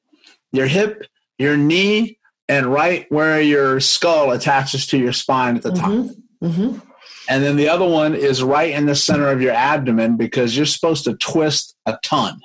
your hip, your knee, and right where your skull attaches to your spine at the top. Mhm. Mhm. And then the other one is right in the center of your abdomen because you're supposed to twist a ton.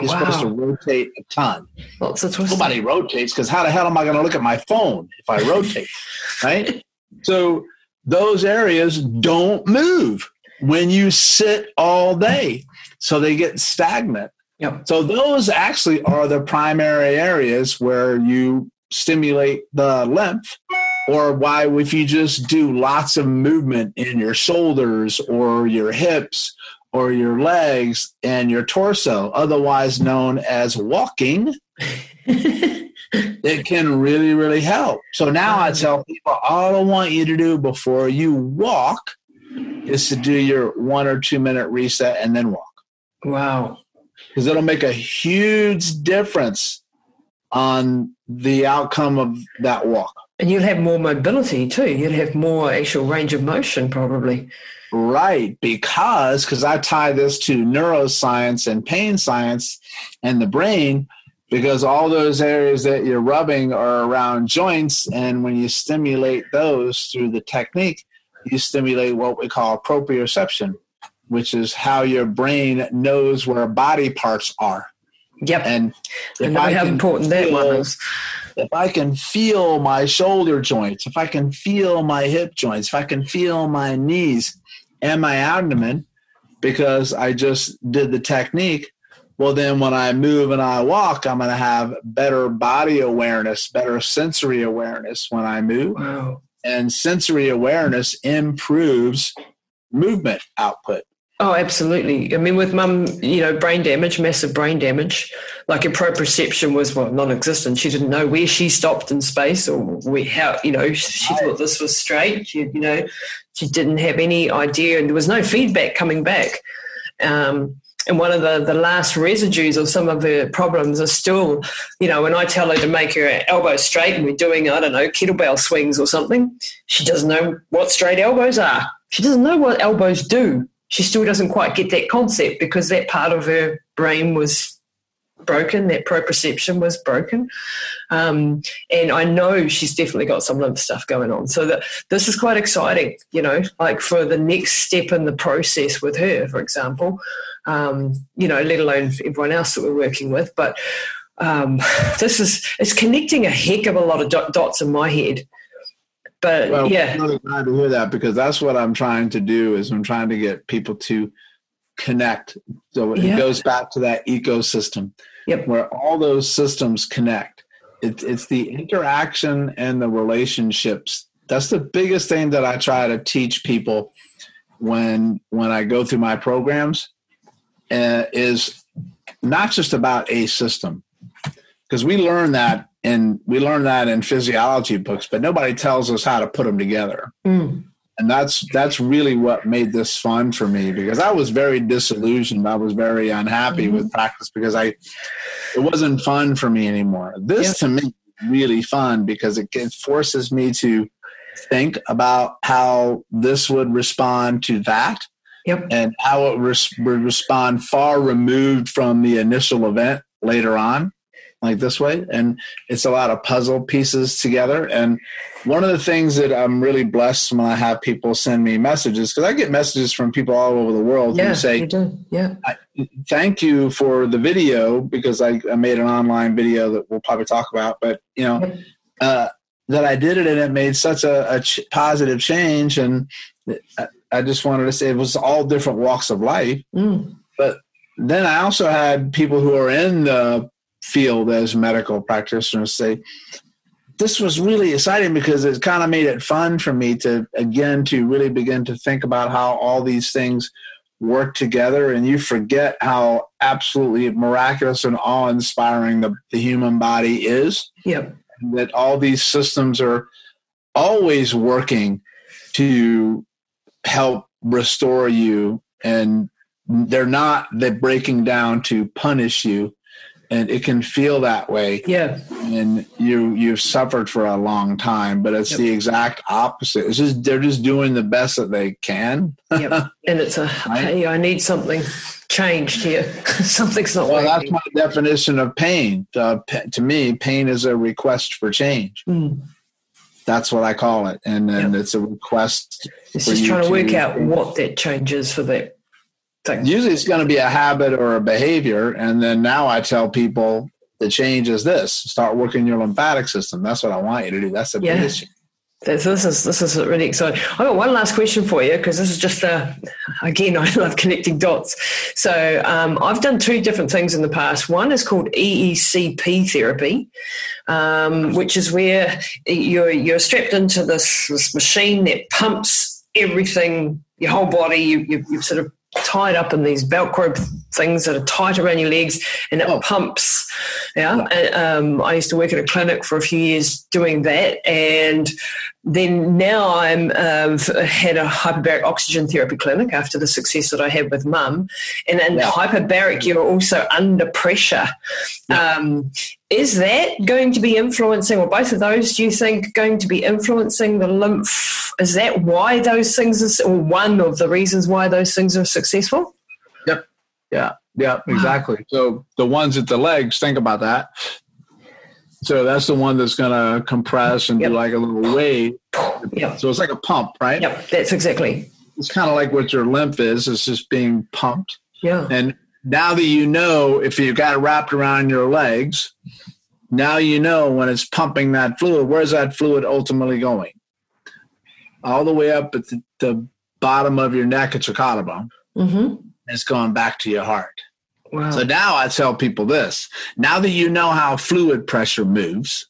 You're supposed to rotate a ton. Twisting. Nobody rotates because how the hell am I going to look at my phone if I rotate? right? So those areas don't move when you sit all day. So they get stagnant. Yep. So those actually are the primary areas where you stimulate the lymph or why if you just do lots of movement in your shoulders or your hips or your legs and your torso otherwise known as walking it can really really help so now i tell people all i want you to do before you walk is to do your one or two minute reset and then walk wow. because it'll make a huge difference on the outcome of that walk. And you'll have more mobility too. You'll have more actual range of motion, probably. Right, because because I tie this to neuroscience and pain science and the brain, because all those areas that you're rubbing are around joints, and when you stimulate those through the technique, you stimulate what we call proprioception, which is how your brain knows where body parts are. Yep. And I how important that one is. if I can feel my shoulder joints, if I can feel my hip joints, if I can feel my knees and my abdomen, because I just did the technique, well, then when I move and I walk, I'm going to have better body awareness, better sensory awareness when I move. Wow. And sensory awareness improves movement output. Oh, absolutely. I mean, with mum, you know, brain damage, massive brain damage, like her proprioception was well non-existent. She didn't know where she stopped in space or where, how, you know, she, thought this was straight. She, you know, she didn't have any idea, and there was no feedback coming back. Um, and one of the, the last residues of some of her problems are still, you know, when I tell her to make her elbows straight and we're doing, I don't know, kettlebell swings or something, she doesn't know what straight elbows are. She doesn't know what elbows do. She still doesn't quite get that concept because that part of her brain was broken, that proprioception was broken. Um, and I know she's definitely got some lymph stuff going on. So that this is quite exciting, you know, like for the next step in the process with her, for example, um, you know, let alone everyone else that we're working with. But um, this is, it's connecting a heck of a lot of dot, dots in my head. But Well, yeah, I'm really glad to hear that because that's what I'm trying to do is I'm trying to get people to connect. So it Yeah. goes back to that ecosystem Yep. where all those systems connect. It's it's the interaction and the relationships. That's the biggest thing that I try to teach people when when I go through my programs uh, is not just about a system because we learn that in we learn that in physiology books, but nobody tells us how to put them together. Mm. and that's that's really what made this fun for me because I was very disillusioned. I was very unhappy mm-hmm. with practice because I it wasn't fun for me anymore. This to me really fun because it, it forces me to think about how this would respond to that. Yep. And how it res- would respond far removed from the initial event later on like this way. And it's a lot of puzzle pieces together. And one of the things that i'm really blessed when i have people send me messages because i get messages from people all over the world yeah, who say yeah. Thank you for the video because I, I, made an online video that we'll probably talk about but you know uh, that i did it and it made such a, a ch- positive change. And I, I, just wanted to say it was all different walks of life. Mm. but then i also had people who are in the field as medical practitioners say this was really exciting because it kind of made it fun for me to again to really begin to think about how all these things work together. And you forget how absolutely miraculous and awe-inspiring the, the human body is. Yep. That all these systems are always working to help restore you. And they're not they're breaking down to punish you and it can feel that way. Yeah. And you you've suffered for a long time, but it's yep. the exact opposite. It's just they're just doing the best that they can. yep. And it's a right? hey, I need something changed here. Something's not. Well, that's my definition of pain. Uh, to me, pain is a request for change. Mm. That's what I call it, and then yep. it's a request. It's just trying to work out what that change is for that Usually it's going to be a habit or a behavior. And then now I tell people the change is this start working your lymphatic system. That's what I want you to do. That's the yeah. biggest change. This, is this is really exciting. I've got one last question for you because this is just a again I love connecting dots. So um, I've done two different things in the past. One is called EECP therapy, um, which is where you're you're strapped into this this machine that pumps everything, your whole body. You you, you sort of tied up in these Velcro things that are tight around your legs and it oh. pumps. Yeah. And, um, I used to work at a clinic for a few years doing that. And then now I'm uh, had a hyperbaric oxygen therapy clinic after the success that I had with mum. And in yeah. hyperbaric, you're also under pressure. Yeah. Um, is that going to be influencing, or both of those, do you think, going to be influencing the lymph? Is that why those things, are, or one of the reasons why those things are successful? Yep. Yeah. Yeah. Exactly. Wow. So the ones at the legs, think about that. So that's the one that's going to compress and yep. do like a little wave. Yep. So it's like a pump, right? Yep. That's exactly. It's kind of like what your lymph is. It's just being pumped. Yeah. And now that you know if you've got it wrapped around your legs, now you know when it's pumping that fluid, where's that fluid ultimately going? All the way up at the, the bottom of your neck at your collarbone. Mm-hmm. It's going back to your heart. Wow. So now I tell people this now that you know how fluid pressure moves,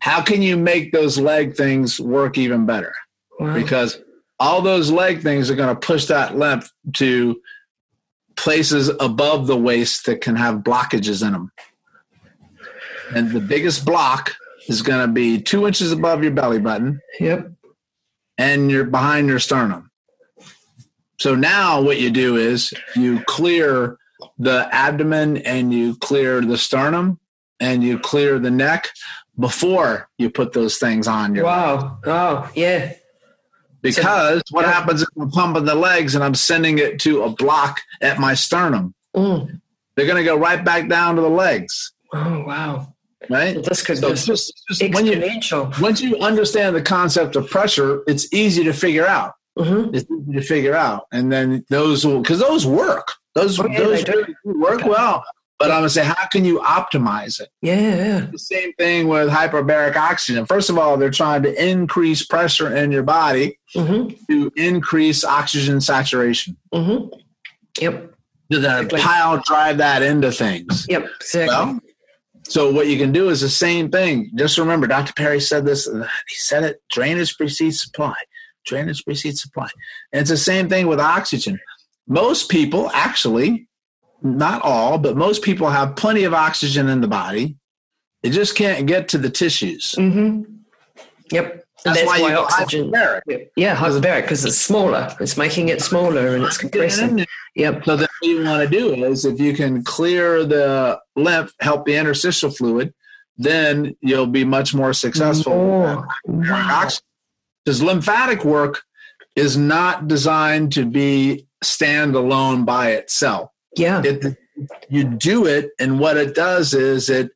how can you make those leg things work even better? Wow. Because all those leg things are going to push that lymph to places above the waist that can have blockages in them. And the biggest block is going to be two inches above your belly button. Yep. And you're behind your sternum. So now what you do is you clear the abdomen and you clear the sternum and you clear the neck before you put those things on your wow oh yeah because so, what yeah. happens if I'm pumping the legs and I'm sending it to a block at my sternum? Mm. They're going to go right back down to the legs. Oh, wow. Right? this could so just, just, just when you, once you understand the concept of pressure, it's easy to figure out. Mm-hmm. It's easy to figure out. And then those will, because those work. Those, oh, yeah, those really work well. But I'm gonna say, how can you optimize it? Yeah, yeah. The same thing with hyperbaric oxygen. First of all, they're trying to increase pressure in your body mm-hmm. to increase oxygen saturation. Mm-hmm. Yep. To the exactly. pile drive that into things. Yep. Exactly. Well, so what you can do is the same thing. Just remember, Dr. Perry said this. He said it: drainage precedes supply. Drainage precedes supply. And it's the same thing with oxygen. Most people actually not all, but most people have plenty of oxygen in the body. It just can't get to the tissues. Mm-hmm. Yep. And that's, why why, oxygen. hyperbaric. Yeah, hyperbaric because it's smaller. It's making it smaller and it's compressing. Yep. So then what you want to do is if you can clear the lymph, help the interstitial fluid, then you'll be much more successful. More. Wow. Because lymphatic work is not designed to be standalone by itself. Yeah. It you do it, and what it does is it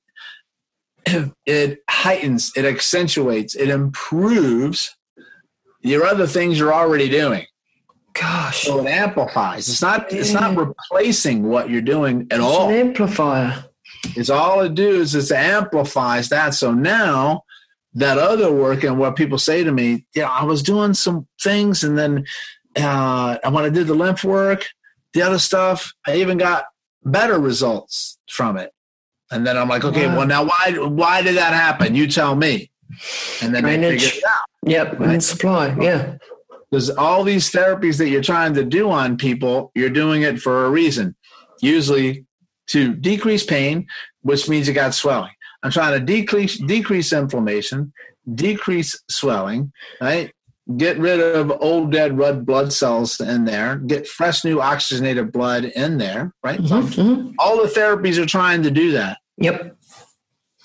it heightens, it accentuates, it improves your other things you're already doing. Gosh. So it amplifies. It's not it's not replacing what you're doing at It's all. an amplifier. It's all it does is it amplifies that. So now that other work and what people say to me, yeah, I was doing some things and then uh, and when I did the lymph work, the other stuff, I even got better results from it. And then I'm like, okay, Wow. well now why why did that happen? You tell me. And then they Drainage. figure it out. Yep. And supply. Yeah. Because all these therapies that you're trying to do on people, you're doing it for a reason. Usually to decrease pain, which means you got swelling. I'm trying to decrease decrease inflammation, decrease swelling, right? Get rid of old dead red blood cells in there, get fresh new oxygenated blood in there, right? So Mhm, mhm. all the therapies are trying to do that. Yep.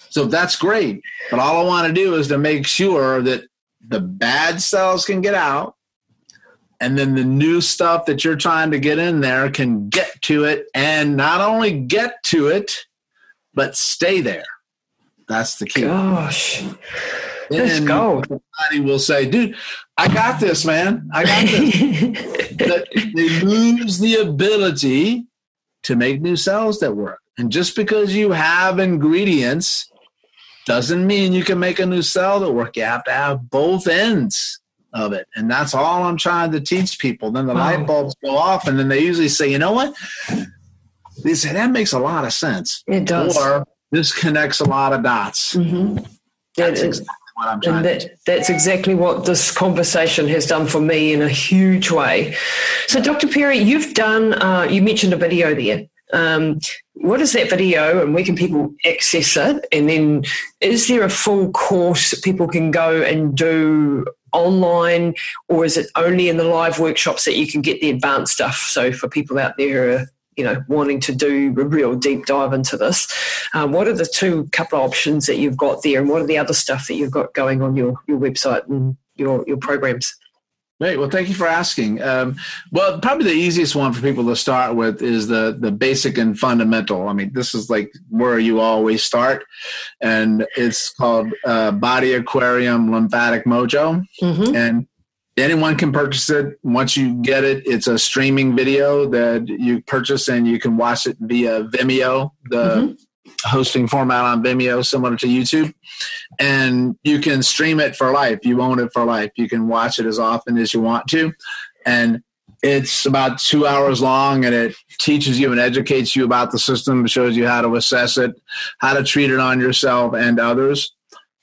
So that's great. But all I want to do is to make sure that the bad cells can get out and then the new stuff that you're trying to get in there can get to it and not only get to it, but stay there. That's the key. Gosh. Let's go. Somebody will say, dude, I got this, man. I got this. they lose the ability to make new cells that work. And just because you have ingredients doesn't mean you can make a new cell that work. You have to have both ends of it. And that's all I'm trying to teach people. Then the Wow. light bulbs go off, and then they usually say, you know what? They say, that makes a lot of sense. it does. Or this connects a lot of dots. Mhm. That's is- exactly what I'm trying and that, that's exactly what this conversation has done for me in a huge way. So, Dr. Perry, you've done, uh, you mentioned a video there. Um, what is that video and where can people access it? And then is there a full course that people can go and do online, or is it only in the live workshops that you can get the advanced stuff? So, for people out there, you know, wanting to do a real deep dive into this, um, what are the two couple of options that you've got there, and what are the other stuff that you've got going on your your website and your your programs? Great. Well, thank you for asking. Um, well, probably the easiest one for people to start with is the the basic and fundamental. I mean, this is like where you always start, and it's called uh, Body Aquarium Lymphatic Mojo, Mm-hmm. and anyone can purchase it. Once you get it, it's a streaming video that you purchase, and you can watch it via Vimeo, the mm-hmm. hosting format on Vimeo, similar to YouTube and you can stream it for life. You own it for life. You can watch it as often as you want to. And it's about two hours long and it teaches you and educates you about the system, shows you how to assess it, how to treat it on yourself and others.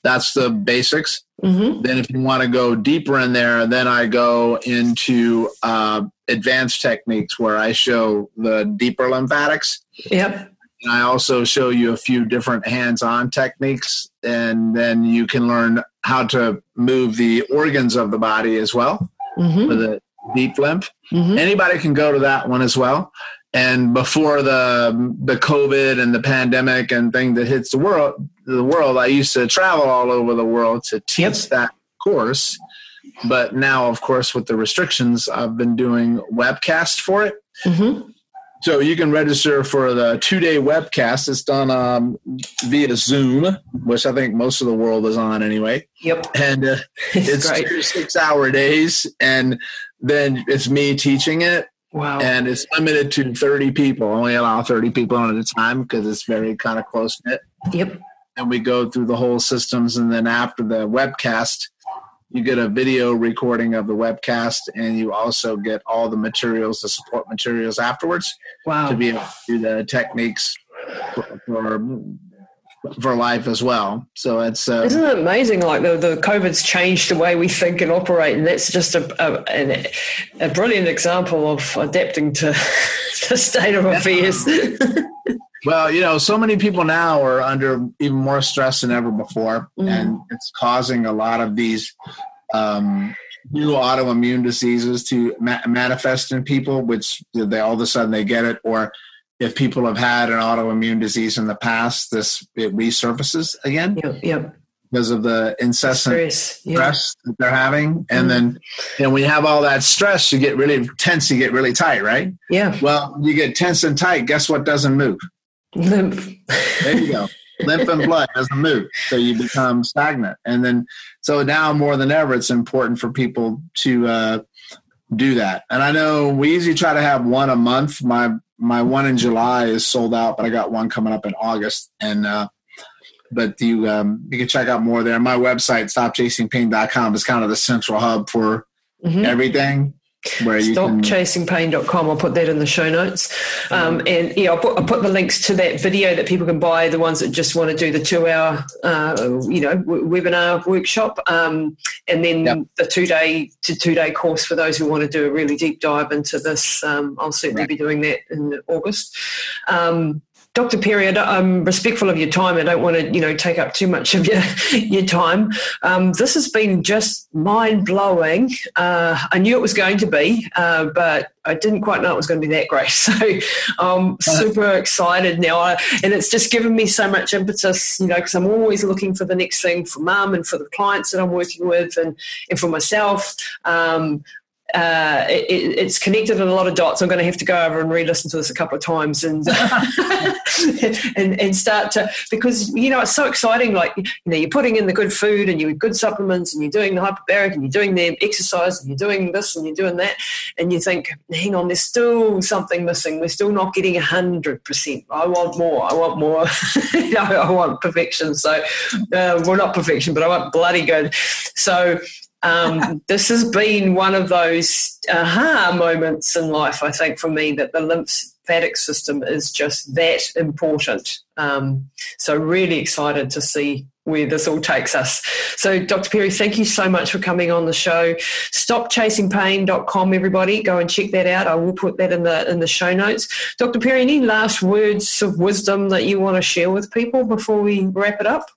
That's the basics. Mm-hmm. Then, if you want to go deeper in there, then I go into uh, advanced techniques where I show the deeper lymphatics. Yep. And I also show you a few different hands on techniques, and then you can learn how to move the organs of the body as well Mm-hmm. for the deep lymph. Mm-hmm. Anybody can go to that one as well. And before the the COVID and the pandemic and thing that hits the world, the world, I used to travel all over the world to teach Yep. that course. But now, of course, with the restrictions, I've been doing webcast for it. Mm-hmm. So you can register for the two day webcast. It's done um, via Zoom, which I think most of the world is on anyway. Yep. And uh, It's, it's two six hour days. And then it's me teaching it. Wow. And it's limited to 30 people. Only allow 30 people at a time because it's very kind of close knit. Yep. And we go through the whole systems. And then after the webcast, you get a video recording of the webcast and you also get all the materials, the support materials afterwards Wow. to be able to do the techniques for, for, for life as well. So it's uh, Isn't it amazing? Like the, the COVID's changed the way we think and operate, and that's just a a, a brilliant example of adapting to the state of affairs. well, you know, so many people now are under even more stress than ever before, Mm. and it's causing a lot of these um, new autoimmune diseases to ma- manifest in people, which they all of a sudden they get it, or if people have had an autoimmune disease in the past, this it resurfaces again. Yep, yep. Because of the incessant Stress, stress that they're having, and then you know when you have all that stress, you get really tense, you get really tight, right? Yeah. Well, you get tense and tight. Guess what doesn't move? Lymph. There you go. Lymph and blood doesn't move, so you become stagnant. And then, so now more than ever, it's important for people to uh, do that. And I know we usually try to have one a month. My my one in July is sold out, but I got one coming up in August. And uh, but you um, you can check out more there. My website stopchasingpain.com is kind of the central hub for Mhm. everything. Where you stopchasingpain.com. I'll put that in the show notes. Um, and yeah, I'll put, I'll put the links to that video that people can buy, the ones that just want to do the two hour, uh, you know, w- webinar workshop. Um, and then Yep. the two day to two day course for those who want to do a really deep dive into this. Um, I'll certainly Right. be doing that in August. Um, Dr. Perry, I'm respectful of your time. I don't want to, you know, take up too much of your your time. Um, this has been just mind blowing. Uh, I knew it was going to be, uh, but I didn't quite know it was going to be that great. So I'm super excited now, I, and it's just given me so much impetus, you know, because I'm always looking for the next thing for mum and for the clients that I'm working with, and and for myself. Um, uh, it, it- it's connected in a lot of dots. I'm going to have to go over and re-listen to this a couple of times and and and start to because you know it's so exciting. Like you know, you're putting in the good food and you're good supplements, and you're doing the hyperbaric, and you're doing the exercise, and you're doing this, and you're doing that, and you think, hang on, there's still something missing. We're still not getting hundred percent. I want more. I want more. you know, I want perfection. So, uh, well, not perfection, but I want bloody good. So um, this has been one of those aha moments in life, I think, for me, that the lymphatic system is just that important. Um, so, really excited to see where this all takes us. So, Dr. Perry, thank you so much for coming on the show. StopChasingPain.com, everybody. Go and check that out. I will put that in the in the show notes. Dr. Perry, any last words of wisdom that you want to share with people before we wrap it up?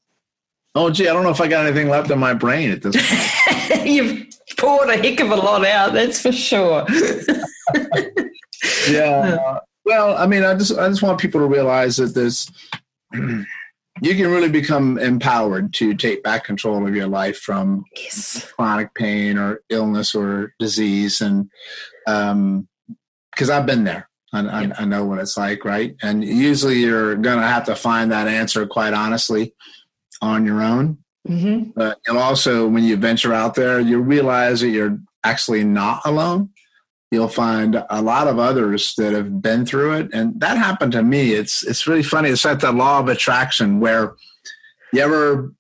Oh, gee, I don't know if I got anything left in my brain at this point. You've poured a heck of a lot out, that's for sure. yeah. Well, I mean, I just I just want people to realize that there's you can really become empowered to take back control of your life from yes. chronic pain or illness or disease, and um, because I've been there. I, I, I know what it's like, right? And usually you're going to have to find that answer, quite honestly, on your own. hmm But you'll also, when you venture out there, you realize that you're actually not alone. You'll find a lot of others that have been through it, and that happened to me. It's it's really funny. It's like the law of attraction where you ever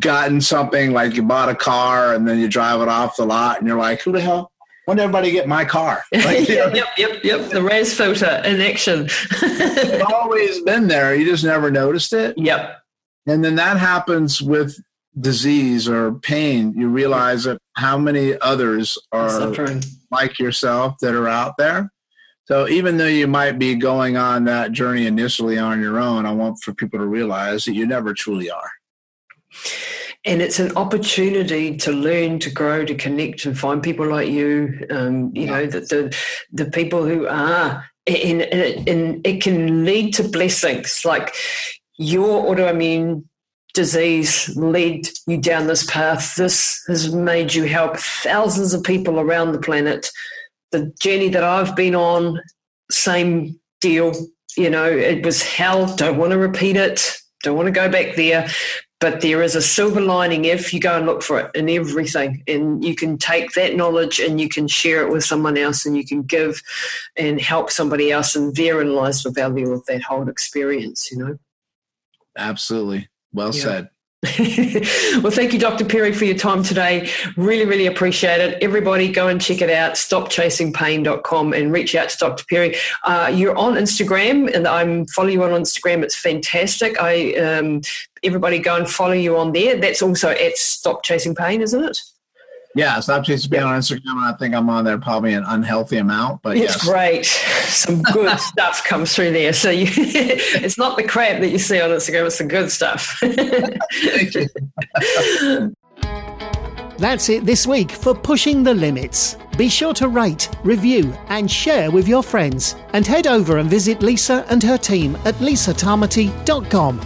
gotten something like you bought a car and then you drive it off the lot, and you're like, "Who the hell? When did everybody get my car?" Like, you know, yep, yep, yep. The RAS filter in action. it's always been there. You just never noticed it. yep. And then that happens with disease or pain. You realize that how many others are Suffering. like yourself that are out there. So even though you might be going on that journey initially on your own, I want for people to realize that you never truly are. And it's an opportunity to learn, to grow, to connect, and find people like you. Um, you know, the, the the people who are, and, and, it, and it can lead to blessings. Like your autoimmune disease led you down this path. This has made you help thousands of people around the planet. The journey that I've been on, same deal. You know, it was hell. Don't want to repeat it. Don't want to go back there. But there is a silver lining if you go and look for it in everything. And you can take that knowledge and you can share it with someone else and you can give and help somebody else. And therein lies the value of that whole experience, you know. Absolutely. Well Yeah. said. well, thank you, Dr. Perry, for your time today. Really, really appreciate it. Everybody go and check it out, stopchasingpain.com and reach out to Dr. Perry. Uh, you're on Instagram and I'm follow you on Instagram. It's fantastic. I um, everybody go and follow you on there. That's also at Stop Chasing Pain, isn't it? Yeah, stop chasing pain on Instagram. and I think I'm on there probably an unhealthy amount, but It's yes. great. Some good stuff comes through there. So you, it's not the crap that you see on Instagram, it's the good stuff. That's it this week for Pushing the Limits. Be sure to rate, review, and share with your friends. And head over and visit Lisa and her team at lisatamati.com.